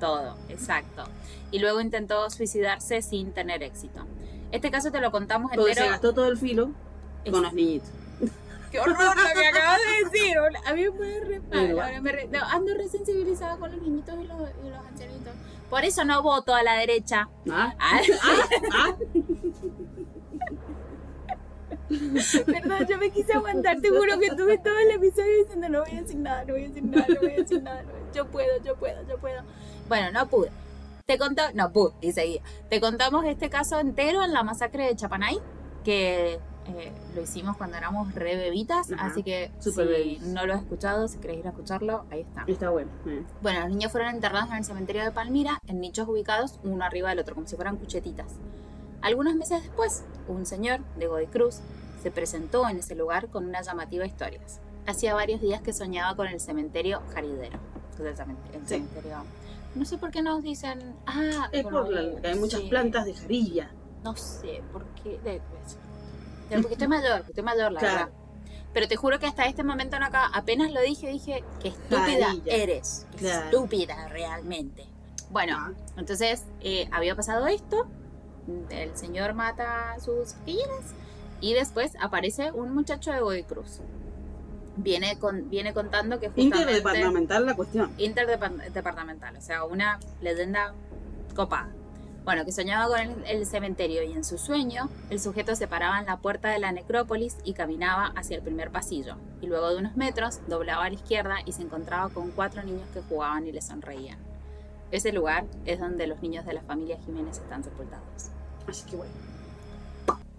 todo, exacto. Y luego intentó suicidarse sin tener éxito. Este caso te lo contamos Porque se entero. gastó todo el filo Es- con los niñitos. ¡Qué horror lo que acabas de decir! A mí me pone re mal, Igual. ahora me re- no, ando resensibilizada con los niñitos y los, y los ancianitos. Por eso no voto a la derecha. Ah, Ah, ah, Perdón, yo me quise aguantar. Te juro que tuve todo el episodio diciendo no voy a decir nada, no voy a decir nada, no voy a decir nada. no voy a- Yo puedo, yo puedo, yo puedo. Bueno, no pude. Te contamos, no pude, y seguía. Te contamos este caso entero en la masacre de Chapanay, que eh, lo hicimos cuando éramos re bebitas, Ajá, así que super si babies. no lo has escuchado, si querés ir a escucharlo, ahí está. está bueno. Bueno, los niños fueron enterrados en el cementerio de Palmira, en nichos ubicados uno arriba del otro, como si fueran cuchetitas. Algunos meses después, un señor de Godoy Cruz se presentó en ese lugar con una llamativa historia. Hacía varios días que soñaba con el cementerio Jaridero. que es el cementerio, el Sí. cementerio- No sé por qué nos dicen. Ah, Es por la, que hay muchas sí, plantas de jarilla. No sé por qué. de- de- porque estoy mayor, porque estoy mayor, la Claro. verdad. Pero te juro que hasta este momento no acá, apenas lo dije, dije, qué estúpida Jarilla. eres. Claro. Estúpida realmente. Bueno, Ah. entonces eh, había pasado esto, el señor mata a sus fillas y después aparece un muchacho de Godoy Cruz. Viene, con, viene contando que justamente... Interdepartamental la cuestión. Interdepartamental, o sea, una leyenda copada. Bueno, que soñaba con el, el cementerio y en su sueño el sujeto se paraba en la puerta de la necrópolis y caminaba hacia el primer pasillo. Y luego de unos metros doblaba a la izquierda y se encontraba con cuatro niños que jugaban y le sonreían. Ese lugar es donde los niños de la familia Jiménez están sepultados. Así que bueno.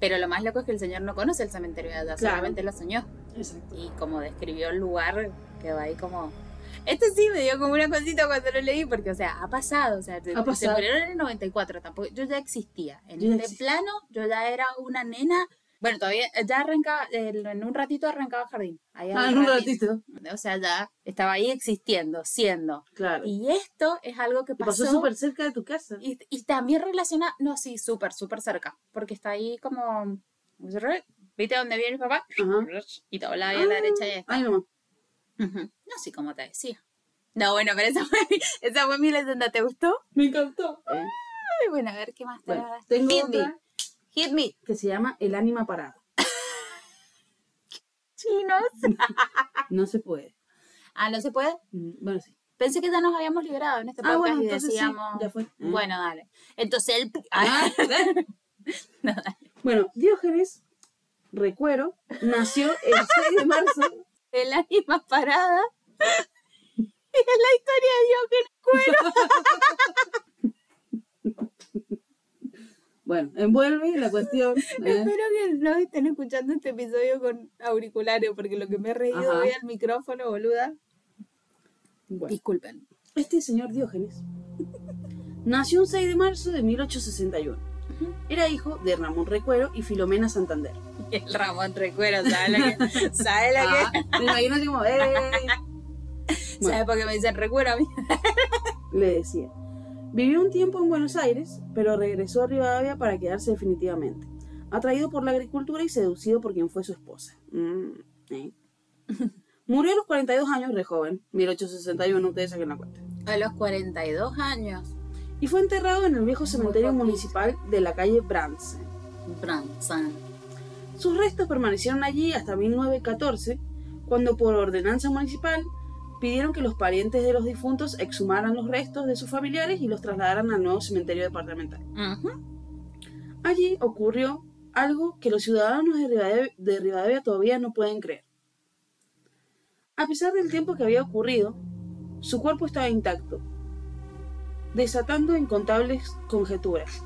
Pero lo más loco es que el señor no conoce el cementerio de allá, Claro. solamente lo soñó. Exacto. Y como describió el lugar, quedó ahí como... Este sí me dio como una cosita cuando lo leí, porque, o sea, ha pasado, o sea, Ha se pasado. murieron en el 94, tampoco, yo ya existía. En Yo este existía. plano, yo ya era una nena, bueno, todavía, ya arrancaba, en un ratito arrancaba jardín. Ahí Ah, en un ratito. O sea, ya estaba ahí existiendo, siendo. Claro. Y, esto es algo que pasó pasó... súper cerca de tu casa. y, y también relaciona, no, sí, súper, súper cerca, porque está ahí como... ¿Viste dónde viene mi papá? Ajá. Y doblaba ahí a la derecha y está. Ay. Ujú. No sé cómo te decía. No, bueno, pero esa fue, mi- esa fue mi leyenda. ¿Te gustó? Me encantó. Eh, Ay, bueno, a ver qué más te Bueno, tengo me. otra Hit me. que se llama El ánima parada. Chinos. No se puede. Ah, ¿no se puede? Mm, Bueno, sí. Pensé que ya nos habíamos liberado en este Ah, podcast bueno, y sí, decíamos. ya fue. Ah. Bueno, dale. Entonces el. Ah, No, bueno, Diógenes Recuero nació el 6 de marzo. El ánima parada. Es la historia de Dios que Bueno, envuelve la cuestión. eh, Espero que no estén escuchando este episodio con auriculares, porque lo que me he reído Ajá. hoy al micrófono, boluda. bueno. Disculpen. Este señor Diógenes nació un 6 de marzo de 1861. Era hijo de Ramón Recuero y Filomena Santander. El Ramón Recuero, ¿sabes lo que? ¿Sabes lo Ah, me imagino así como, ¡eh! que? ¿Sabes por qué me dicen Recuero a mí? le decía. Vivió un tiempo en Buenos Aires, pero regresó a Rivadavia para quedarse definitivamente, atraído por la agricultura y seducido por quien fue su esposa. Mm, ¿eh? Murió a los 42 años, re joven, 1861, ustedes saquen la cuenta. A los 42 años. Y fue enterrado en el viejo cementerio municipal de la calle Bransen. Branson. Sus restos permanecieron allí hasta 1914, cuando por ordenanza municipal pidieron que los parientes de los difuntos exhumaran los restos de sus familiares y los trasladaran al nuevo cementerio departamental. Allí ocurrió algo que los ciudadanos de Rivadavia, de Rivadavia todavía no pueden creer. A pesar del tiempo que había ocurrido, su cuerpo estaba intacto, desatando incontables conjeturas.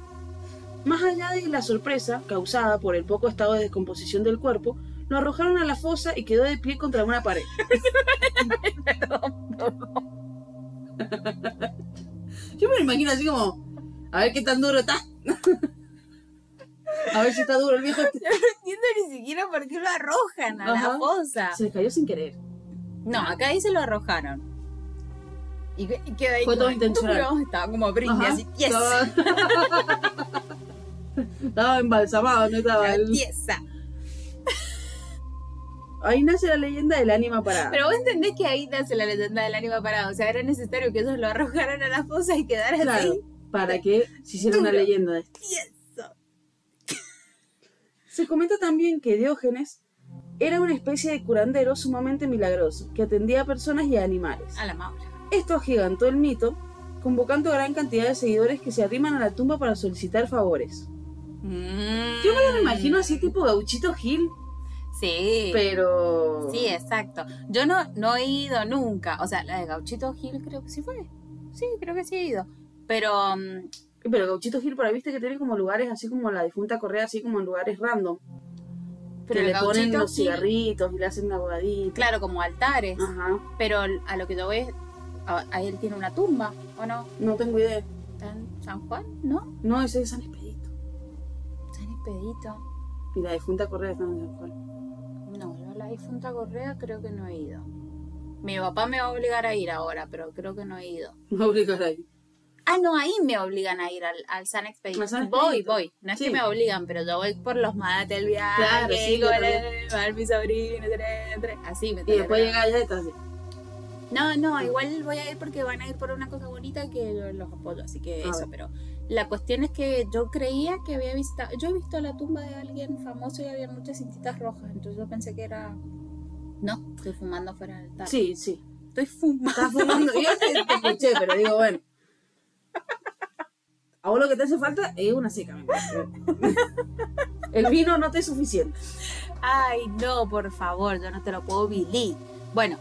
Más allá de la sorpresa causada por el poco estado de descomposición del cuerpo, lo arrojaron a la fosa y quedó de pie contra una pared. Yo me lo imagino así como, a ver qué tan duro está. a ver si está duro el viejo. este. Yo no entiendo ni siquiera por qué lo arrojan a la fosa. Se les cayó sin querer. No, acá dice lo arrojaron. Y, que- y queda ahí Fue todo intencional. Estaba como Ajá. así, yes, Estaba... Estaba embalsamado, no estaba. la el- tiesa. Ahí nace la leyenda del ánima parada. Pero vos entendés que ahí nace la leyenda del ánima parado. O sea, era necesario que ellos lo arrojaran a la fosa y quedara claro, así. para que se hiciera una leyenda de esto. Se comenta también que Diógenes era una especie de curandero sumamente milagroso, que atendía a personas y a animales. A la maula. Esto agigantó el mito, convocando gran cantidad de seguidores que se arriman a la tumba para solicitar favores. Yo me lo imagino así tipo gauchito Gil, Sí. pero... Sí, exacto. Yo no, no he ido nunca. O sea, la de Gauchito Gil creo que sí fue. Sí, creo que sí he ido. Pero mm, Pero Gauchito Gil por ahí viste que tiene como lugares así como la difunta Correa, así como en lugares random. Pero que le ponen los Gil- cigarritos y le hacen una bogadita. claro, como altares. Ajá, Pero a lo que yo veo, a, él tiene una tumba, ¿o no? no tengo idea. ¿Está en San Juan? ¿No? No, ese es San Expedito. San Expedito. Y la difunta Correa San Juan. No, yo a la difunta Correa creo que no he ido. Mi papá me va a obligar a ir ahora, pero creo que no he ido. No obligar ahí. Ah, no, ahí me obligan a ir al, al San Expedito. San Voy, voy. No es Sí. que me obligan, pero yo voy por los mates del viaje. Claro, sí, con también. el- va mi sobrino, así me Y después llega allá y está así. No, no, igual voy a ir porque van a ir por una cosa bonita que yo los apoyo, así que eso, pero la cuestión es que yo creía que había visitado, yo he visto la tumba de alguien famoso y había muchas cintitas rojas, entonces yo pensé que era... No, estoy fumando fuera del altar. Sí, sí. Estoy fumando. Estás fumando. Yo te, escuché, pero digo, bueno. A vos lo que te hace falta es una seca. El vino no te es suficiente. Ay, no, por favor, yo no te lo puedo vivir. Bueno,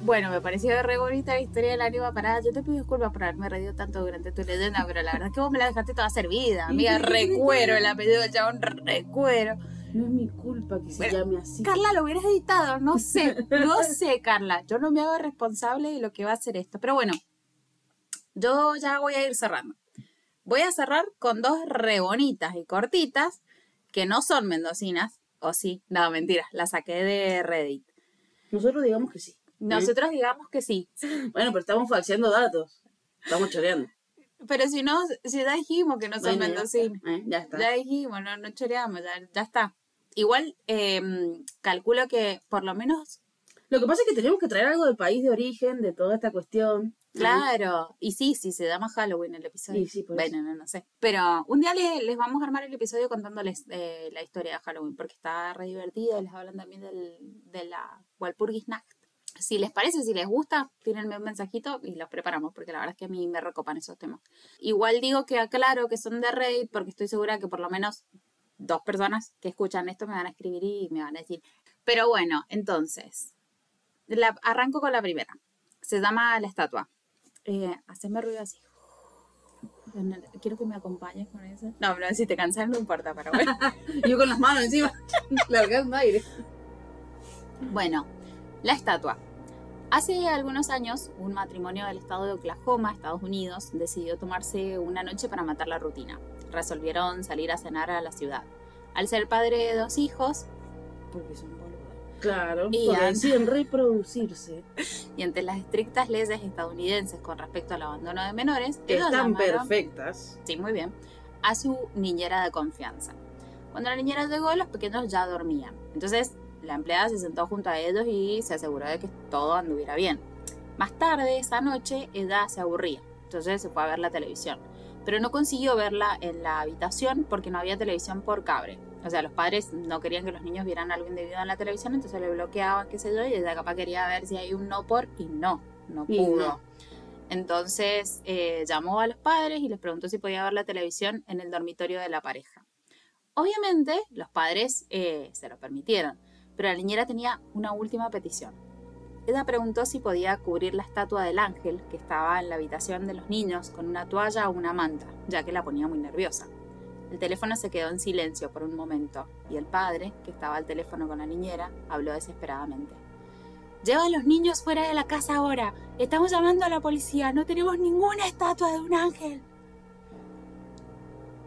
bueno, me pareció re bonita la historia del ánima parada. Yo te pido disculpas por haberme reído tanto durante tu leyenda, pero la verdad es que vos me la dejaste toda servida. Amiga, recuero, el apellido del chabón, recuero. No es mi culpa que se Bueno, llame así. Carla, lo hubieras editado, no sé, no sé, Carla. Yo no me hago responsable de lo que va a hacer esto. Pero bueno, yo ya voy a ir cerrando. Voy a cerrar con dos re bonitas y cortitas que no son mendocinas. O sí, no, mentira, las saqué de Reddit. Nosotros digamos que sí. Nosotros digamos que sí. Bueno, pero estamos falseando datos. Estamos choreando. Pero si no, si ya dijimos que no son Bueno, ya está, ¿eh? Ya está. Ya dijimos, no, no choreamos, ya, ya está. Igual eh, calculo que por lo menos Lo que pasa es que tenemos que traer algo del país de origen, de toda esta cuestión. Claro, y sí, sí, se llama Halloween el episodio. Sí, sí, por bueno, no, no sé. Pero un día les, les vamos a armar el episodio contándoles eh, la historia de Halloween, porque está re divertido. Les hablan también del, de la Walpurgisnacht. Si les parece, si les gusta, tírenme un mensajito y los preparamos, porque la verdad es que a mí me recopan esos temas. Igual digo que aclaro que son de Reddit, porque estoy segura que por lo menos dos personas que escuchan esto me van a escribir y me van a decir. Pero bueno, entonces, la, arranco con la primera. Se llama La Estatua. Eh, haceme ruido así. Quiero que me acompañes con eso. No, pero si te cansas no importa, pero bueno. Yo con las manos encima, largando aire. bueno, la estatua. Hace algunos años, un matrimonio del estado de Oklahoma, Estados Unidos, decidió tomarse una noche para matar la rutina. Resolvieron salir a cenar a la ciudad. Al ser padre de dos hijos, porque son boludos, Claro, Y deciden reproducirse. y ante las estrictas leyes estadounidenses con respecto al abandono de menores, ellos Están perfectas. Sí, muy bien. A su niñera de confianza. Cuando la niñera llegó, los pequeños ya dormían. Entonces, la empleada se sentó junto a ellos y se aseguró de que todo anduviera bien. Más tarde, esa noche, ella se aburría. Entonces se fue a ver la televisión. Pero no consiguió verla en la habitación porque no había televisión por cable. O sea, los padres no querían que los niños vieran algo indebido en la televisión, entonces le bloqueaban, qué sé yo, y ella capaz quería ver si hay un no por y no, no Y pudo. no. Entonces eh, llamó a los padres y les preguntó si podía ver la televisión en el dormitorio de la pareja. Obviamente los padres eh, se lo permitieron, pero la niñera tenía una última petición. Ella preguntó si podía cubrir la estatua del ángel que estaba en la habitación de los niños con una toalla o una manta, ya que la ponía muy nerviosa. El teléfono se quedó en silencio por un momento y el padre, que estaba al teléfono con la niñera, habló desesperadamente. Lleva a los niños fuera de la casa ahora. Estamos llamando a la policía. No tenemos ninguna estatua de un ángel.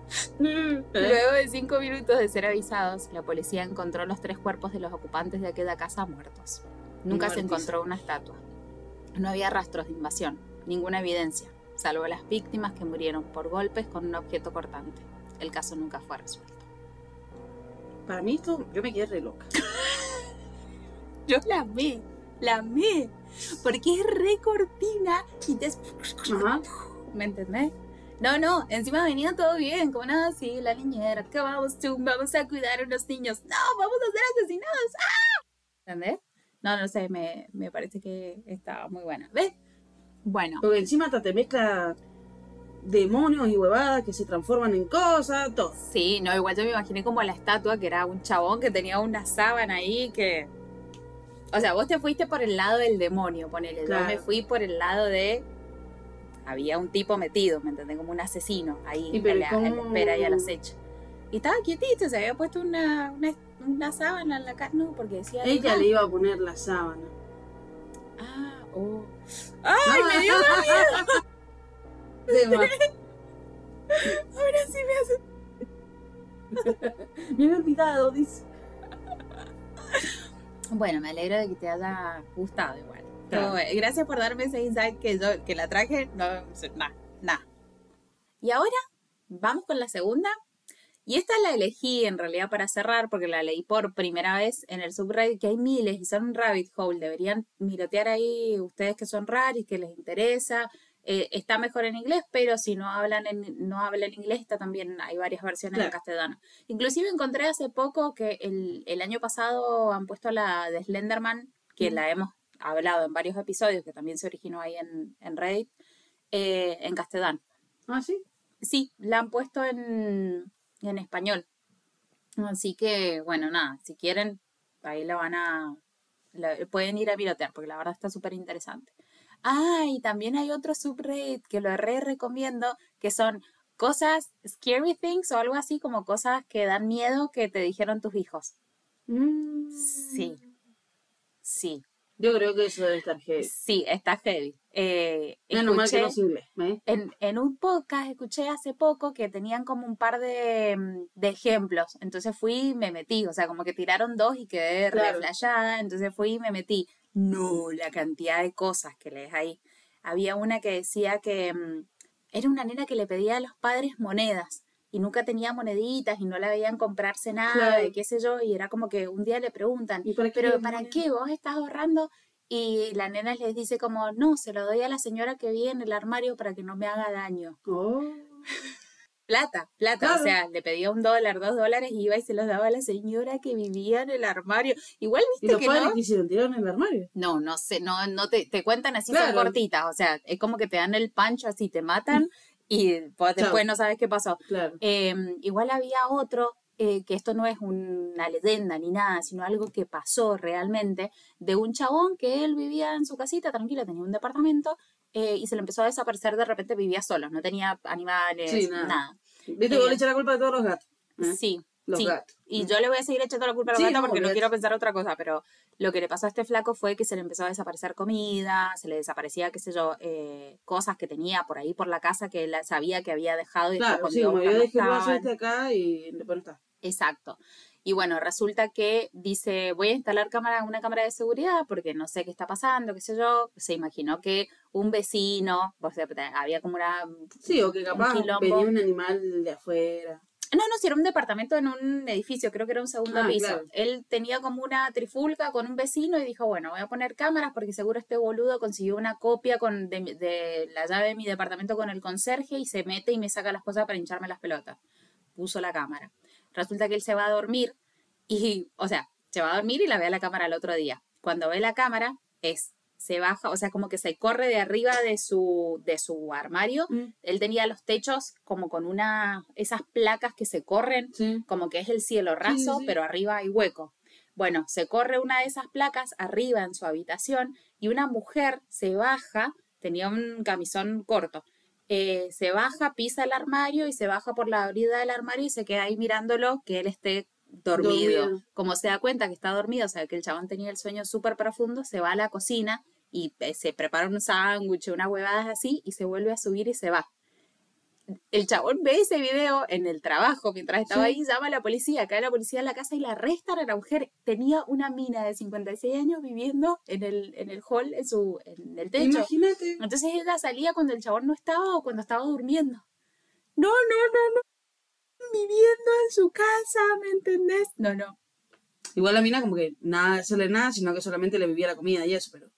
Luego de cinco minutos de ser avisados, la policía encontró los tres cuerpos de los ocupantes de aquella casa muertos. Nunca se encontró una estatua. No había rastros de invasión, ninguna evidencia, salvo las víctimas que murieron por golpes con un objeto cortante. El caso nunca fue resuelto. Para mí esto, yo me quedé re loca. Yo la amé, la amé, porque es re cortina y te... ¿Me entendés? No, no, encima venía todo bien, como nada así, la niñera, que vamos, tú, vamos a cuidar a unos niños, no, vamos a ser asesinados, ¡ah! ¿Entendés? No, no sé, me, me parece que estaba muy buena. ¿Ves? Bueno, Porque encima hasta te mezcla demonios y huevadas que se transforman en cosas, todo. sí, no, igual yo me imaginé como la estatua que era un chabón que tenía una sábana ahí que... O sea, vos te fuiste por el lado del demonio, ponele, Claro. yo me fui por el lado de... Había un tipo metido, ¿me entendés? Como un asesino ahí en la, en la espera y al acecho. Y estaba quietito, se había puesto una, una, una sábana en la cara, no, porque decía... Ella "Ah, le iba a poner la sábana. Ah, oh. ¡Ay, me dio más. Ahora sí me hace... Me había olvidado, dice. Bueno, me alegro de que te haya gustado igual. Estuvo bueno. Gracias por darme ese insight que yo que la traje. No, nada, nada. Y ahora vamos con la segunda. Y esta la elegí en realidad para cerrar porque la leí por primera vez en el subreddit, que hay miles y son un rabbit hole. Deberían mirotear ahí ustedes que son raros y que les interesa. Eh, está mejor en inglés, pero si no hablan en, no hablan inglés, está también hay varias versiones en Claro. castellano. Inclusive encontré hace poco que el, el año pasado han puesto la de Slenderman, que Mm. la hemos hablado en varios episodios, que también se originó ahí en, en Reddit, eh, en castellano. Ah, sí. Sí, la han puesto en, en español. Así que, bueno, nada, si quieren, ahí la van a... la- pueden ir a pilotear, porque la verdad está súper interesante. Ah, y también hay otro subreddit que lo re recomiendo, que son cosas, scary things o algo así como cosas que dan miedo que te dijeron tus hijos. Mm. Sí, sí, Yo creo que eso debe estar heavy. sí, está heavy. Eh, Menos mal que no es inglés. ¿eh? en, en un podcast escuché hace poco que tenían como un par de, mm, de ejemplos. Entonces fui y me metí. O sea, como que tiraron dos y quedé Claro. reflejada. Entonces fui y me metí. No, la cantidad de cosas que lees ahí. Había una que decía que mm, era una nena que le pedía a los padres monedas. Y nunca tenía moneditas y no la veían comprarse nada, Claro. de qué sé yo, y era como que un día le preguntan, ¿Y para pero ¿para moneda? qué vos estás ahorrando? Y la nena les dice como, no, se lo doy a la señora que vi en el armario para que no me haga daño. Oh. Plata, plata, Claro. o sea, le pedía un dólar, dos dólares y iba y se los daba a la señora que vivía en el armario. Igual ¿Y viste los que padres no. ¿Tiraron en el armario? No, no sé, no, no te, te cuentan así, son cortitas, o sea, es como que te dan el pancho así, te matan y pues, después no sabes qué pasó. Claro. Eh, igual había otro, eh, que esto no es una leyenda ni nada, sino algo que pasó realmente, de un chabón que él vivía en su casita, tranquilo, tenía un departamento, eh, y se le empezó a desaparecer, de repente vivía solo, no tenía animales, Sí, nada. nada. ¿Viste? Eh, Vos le echás la culpa de todos los gatos. ¿eh? Sí, Los sí. gatos. Y yo le voy a seguir echando la culpa a los Sí, gatos porque no quiero pensar otra cosa, pero lo que le pasó a este flaco fue que se le empezó a desaparecer comida, se le desaparecía, qué sé yo, eh, cosas que tenía por ahí por la casa que él sabía que había dejado y Claro, sí, iba a como yo buscar no dejé el vaso estaban. este acá y después no está. Exacto. Y bueno, resulta que dice, voy a instalar cámara, una cámara de seguridad porque no sé qué está pasando, qué sé yo. Se imaginó que un vecino, o sea, había como una... Sí, o que capaz venía un animal de afuera. No, no, si era un departamento en un edificio, creo que era un segundo Ah, piso. claro. Él tenía como una trifulca con un vecino y dijo, bueno, voy a poner cámaras porque seguro este boludo consiguió una copia con, de la llave de mi departamento con el conserje y se mete y me saca las cosas para hincharme las pelotas. Puso la cámara. Resulta que él se va a dormir y, o sea, se va a dormir y la ve a la cámara el otro día. Cuando ve la cámara, es, se baja, o sea, como que se corre de arriba de su, de su armario Mm, él tenía los techos como con una, esas placas que se corren, Sí. como que es el cielo raso, sí. pero arriba hay hueco. Bueno, se corre una de esas placas arriba en su habitación y una mujer se baja, tenía un camisón corto, eh, se baja, pisa el armario y se baja por la abrida del armario y se queda ahí mirándolo que él esté dormido. Dormido. Como se da cuenta que está dormido, o sea, que el chabón tenía el sueño súper profundo, se va a la cocina y eh, se prepara un sándwich, unas huevadas así y se vuelve a subir y se va el chabón ve ese video en el trabajo mientras estaba Sí. ahí, llama a la policía, cae la policía a la casa y la arrestan a la mujer. Tenía una mina de 56 años viviendo en el, en el hall, en, su, en el techo. Imagínate. Entonces ella salía cuando el chabón no estaba o cuando estaba durmiendo. No, no, no, no. Viviendo en su casa, ¿me entendés? No, no. Igual la mina como que nada de hacerle nada, sino que solamente le vivía la comida y eso, pero...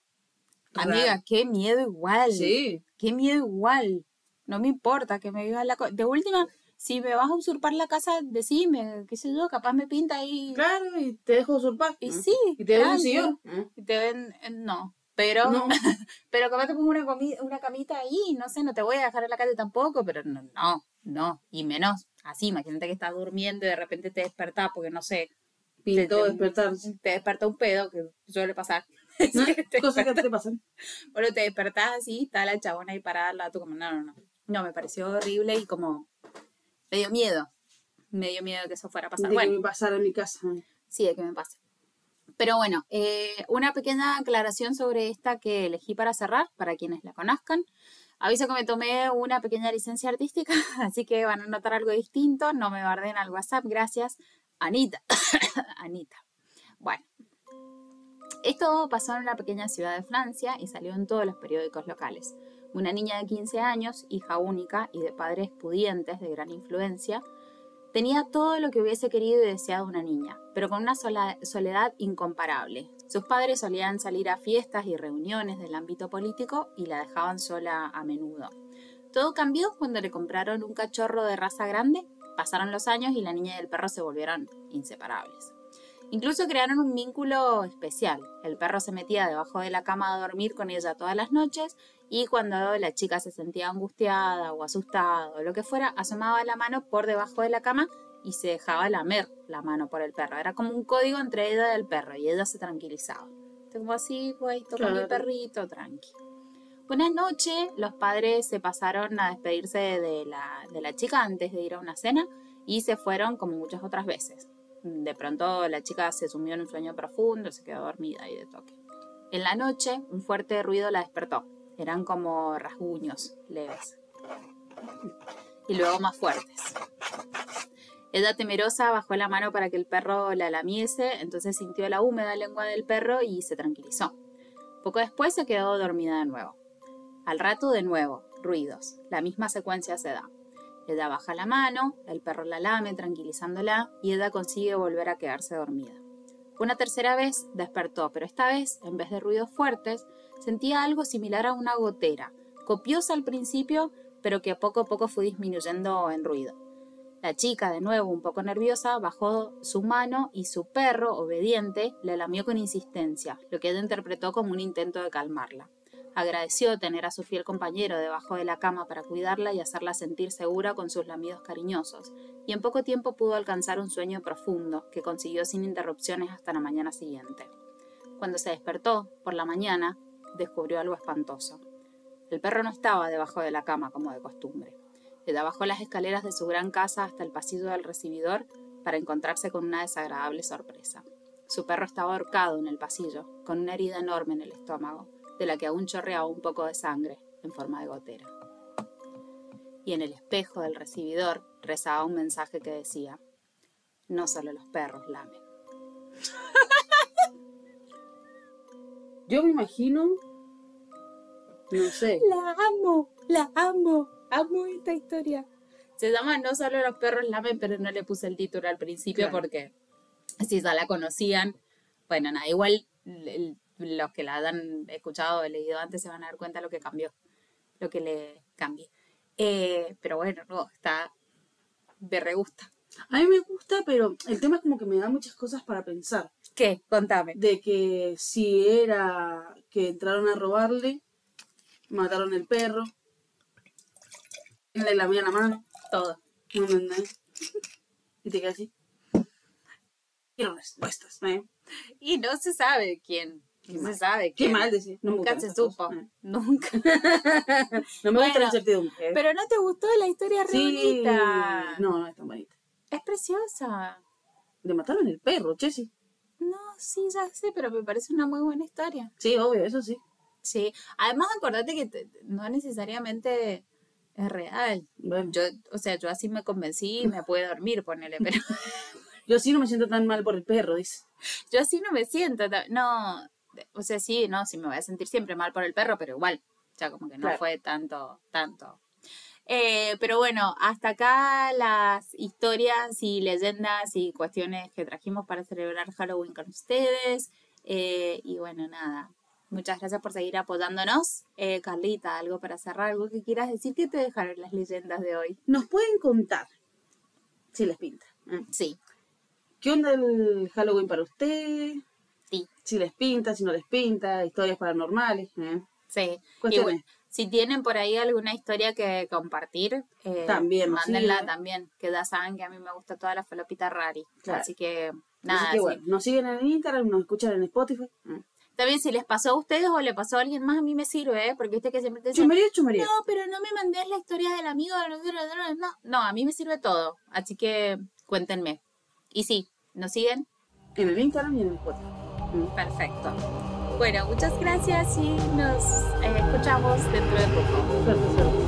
Amiga, qué miedo igual. Sí. Qué miedo igual. No me importa que me viva la... De última, si me vas a usurpar la casa, decime, qué sé yo, capaz me pinta ahí. Claro, y te dejo usurpar. Y ¿eh? sí, Y te tranqui. sillón. ¿eh? Y te ven, eh, no. Pero, No. pero capaz te pongo una, comi- una camita ahí, no sé, no te voy a dejar en la calle tampoco, pero no, no, no. Y menos así, imagínate que estás durmiendo y de repente te despertás porque no sé, Pintó te- despertarse. te despertó un pedo, que suele pasar. ¿No? Cosas que te pasan. Bueno, te despertás así, está la chabona ahí parada lado, tú como, no, no, no. No, me pareció horrible y como, me dio miedo. Me dio miedo que eso fuera a pasar. De Bueno, que me pasara en mi casa. Sí, de que me pase. Pero bueno, eh, una pequeña aclaración sobre esta que elegí para cerrar, para quienes la conozcan. Aviso que me tomé una pequeña licencia artística, así que van a notar algo distinto. No me barden al WhatsApp, gracias. Anita. Anita. Bueno. Esto pasó en una pequeña ciudad de Francia y salió en todos los periódicos locales. Una niña de 15 años, hija única y de padres pudientes de gran influencia, Tenía todo lo que hubiese querido y deseado una niña, pero con una soledad incomparable. Sus padres solían salir a fiestas y reuniones del ámbito político y la dejaban sola a menudo. Todo cambió cuando le compraron un cachorro de raza grande, pasaron los años y la niña y el perro se volvieron inseparables. Incluso crearon un vínculo especial. El perro se metía debajo de la cama a dormir con ella todas las noches y cuando la chica se sentía angustiada o asustada o lo que fuera, asomaba la mano por debajo de la cama y se dejaba lamer la mano por el perro. Era como un código entre ella y el perro y ella se tranquilizaba. Como así, pues, toca mi Claro. perrito, tranqui. Una noche los padres se pasaron a despedirse de la, de la chica antes de ir a una cena y se fueron como muchas otras veces. De pronto la chica se sumió en un sueño profundo, se quedó dormida y de toque. En la noche un fuerte ruido la despertó. Eran como rasguños leves. Y luego más fuertes. Ella temerosa bajó la mano para que el perro la lamiese, entonces sintió la húmeda lengua del perro y se tranquilizó. Poco después se quedó dormida de nuevo. Al rato de nuevo, ruidos. La misma secuencia se da. Eda baja la mano, el perro la lame tranquilizándola y Eda consigue volver a quedarse dormida. Una tercera vez despertó, pero esta vez, en vez de ruidos fuertes, sentía algo similar a una gotera, copiosa al principio, pero que poco a poco fue disminuyendo en ruido. La chica, de nuevo un poco nerviosa, bajó su mano y su perro, obediente, le lamió con insistencia, lo que ella interpretó como un intento de calmarla. Agradeció tener a su fiel compañero debajo de la cama para cuidarla y hacerla sentir segura con sus lamidos cariñosos, y en poco tiempo pudo alcanzar un sueño profundo que consiguió sin interrupciones hasta la mañana siguiente. Cuando se despertó, por la mañana, descubrió algo espantoso. El perro no estaba debajo de la cama como de costumbre. Le bajó las escaleras de su gran casa hasta el pasillo del recibidor para encontrarse con una desagradable sorpresa. Su perro estaba ahorcado en el pasillo, con una herida enorme en el estómago, de la que aún chorreaba un poco de sangre en forma de gotera. Y en el espejo del recibidor rezaba un mensaje que decía, no solo los perros lamen. Yo me imagino, no sé. La amo, la amo amo esta historia. Se llama No solo los perros lamen, pero no le puse el título al principio porque si ya la conocían, bueno, nada, igual los que la han escuchado o leído antes se van a dar cuenta lo que cambió, lo que le cambié. Eh, pero bueno, no, está, me re gusta. A mí me gusta, pero el tema es como que me da muchas cosas para pensar. ¿Qué? Contame. De que si era que entraron a robarle, mataron el perro, le lamía la mano, todo. ¿No Y te quedas así. Quiero respuestas, ¿eh? Y no se sabe quién. No se sabe. Qué mal decir. Nunca se supo. Nunca. no me gusta la incertidumbre. ¿eh? Pero no te gustó la historia re bonita. No, no es tan bonita. Es preciosa. Le mataron el perro, Chessy. No, sí, ya sé, pero me parece una muy buena historia. Sí, obvio, eso sí. Sí. Además, acordate que no necesariamente es real. Yo, o sea, yo así me convencí y me pude dormir, ponele, pero... yo así no me siento tan mal por el perro, dice. Yo así no me siento, no, o sea, sí, no, sí me voy a sentir siempre mal por el perro, pero igual, ya como que no fue tanto, tanto. Eh, pero bueno, hasta acá las historias y leyendas y cuestiones que trajimos para celebrar Halloween con ustedes. Eh, y bueno, nada, Muchas gracias por seguir apoyándonos. Eh, Carlita, algo para cerrar, algo que quieras decir que te dejaron las leyendas de hoy. Nos pueden contar, si les pinta. ¿eh? Sí. ¿Qué onda el Halloween para usted? Sí. Si les pinta, si no les pinta, historias paranormales. ¿eh? Sí. Y si tienen por ahí alguna historia que compartir, eh, también, mándenla también, que ya saben que a mí me gusta toda la falopita rari. Así que nada. Así que bueno, nos siguen en Instagram, nos escuchan en Spotify. También si les pasó a ustedes o le pasó a alguien más, a mí me sirve, ¿eh? Porque este que siempre te dice, chumería, chumería. No, pero no me mandes la historia del amigo. No, no, a mí me sirve todo. Así que cuéntenme. Y sí, ¿nos siguen? En el Instagram y en el. Mm. Perfecto. Bueno, muchas gracias y nos eh, escuchamos dentro de poco.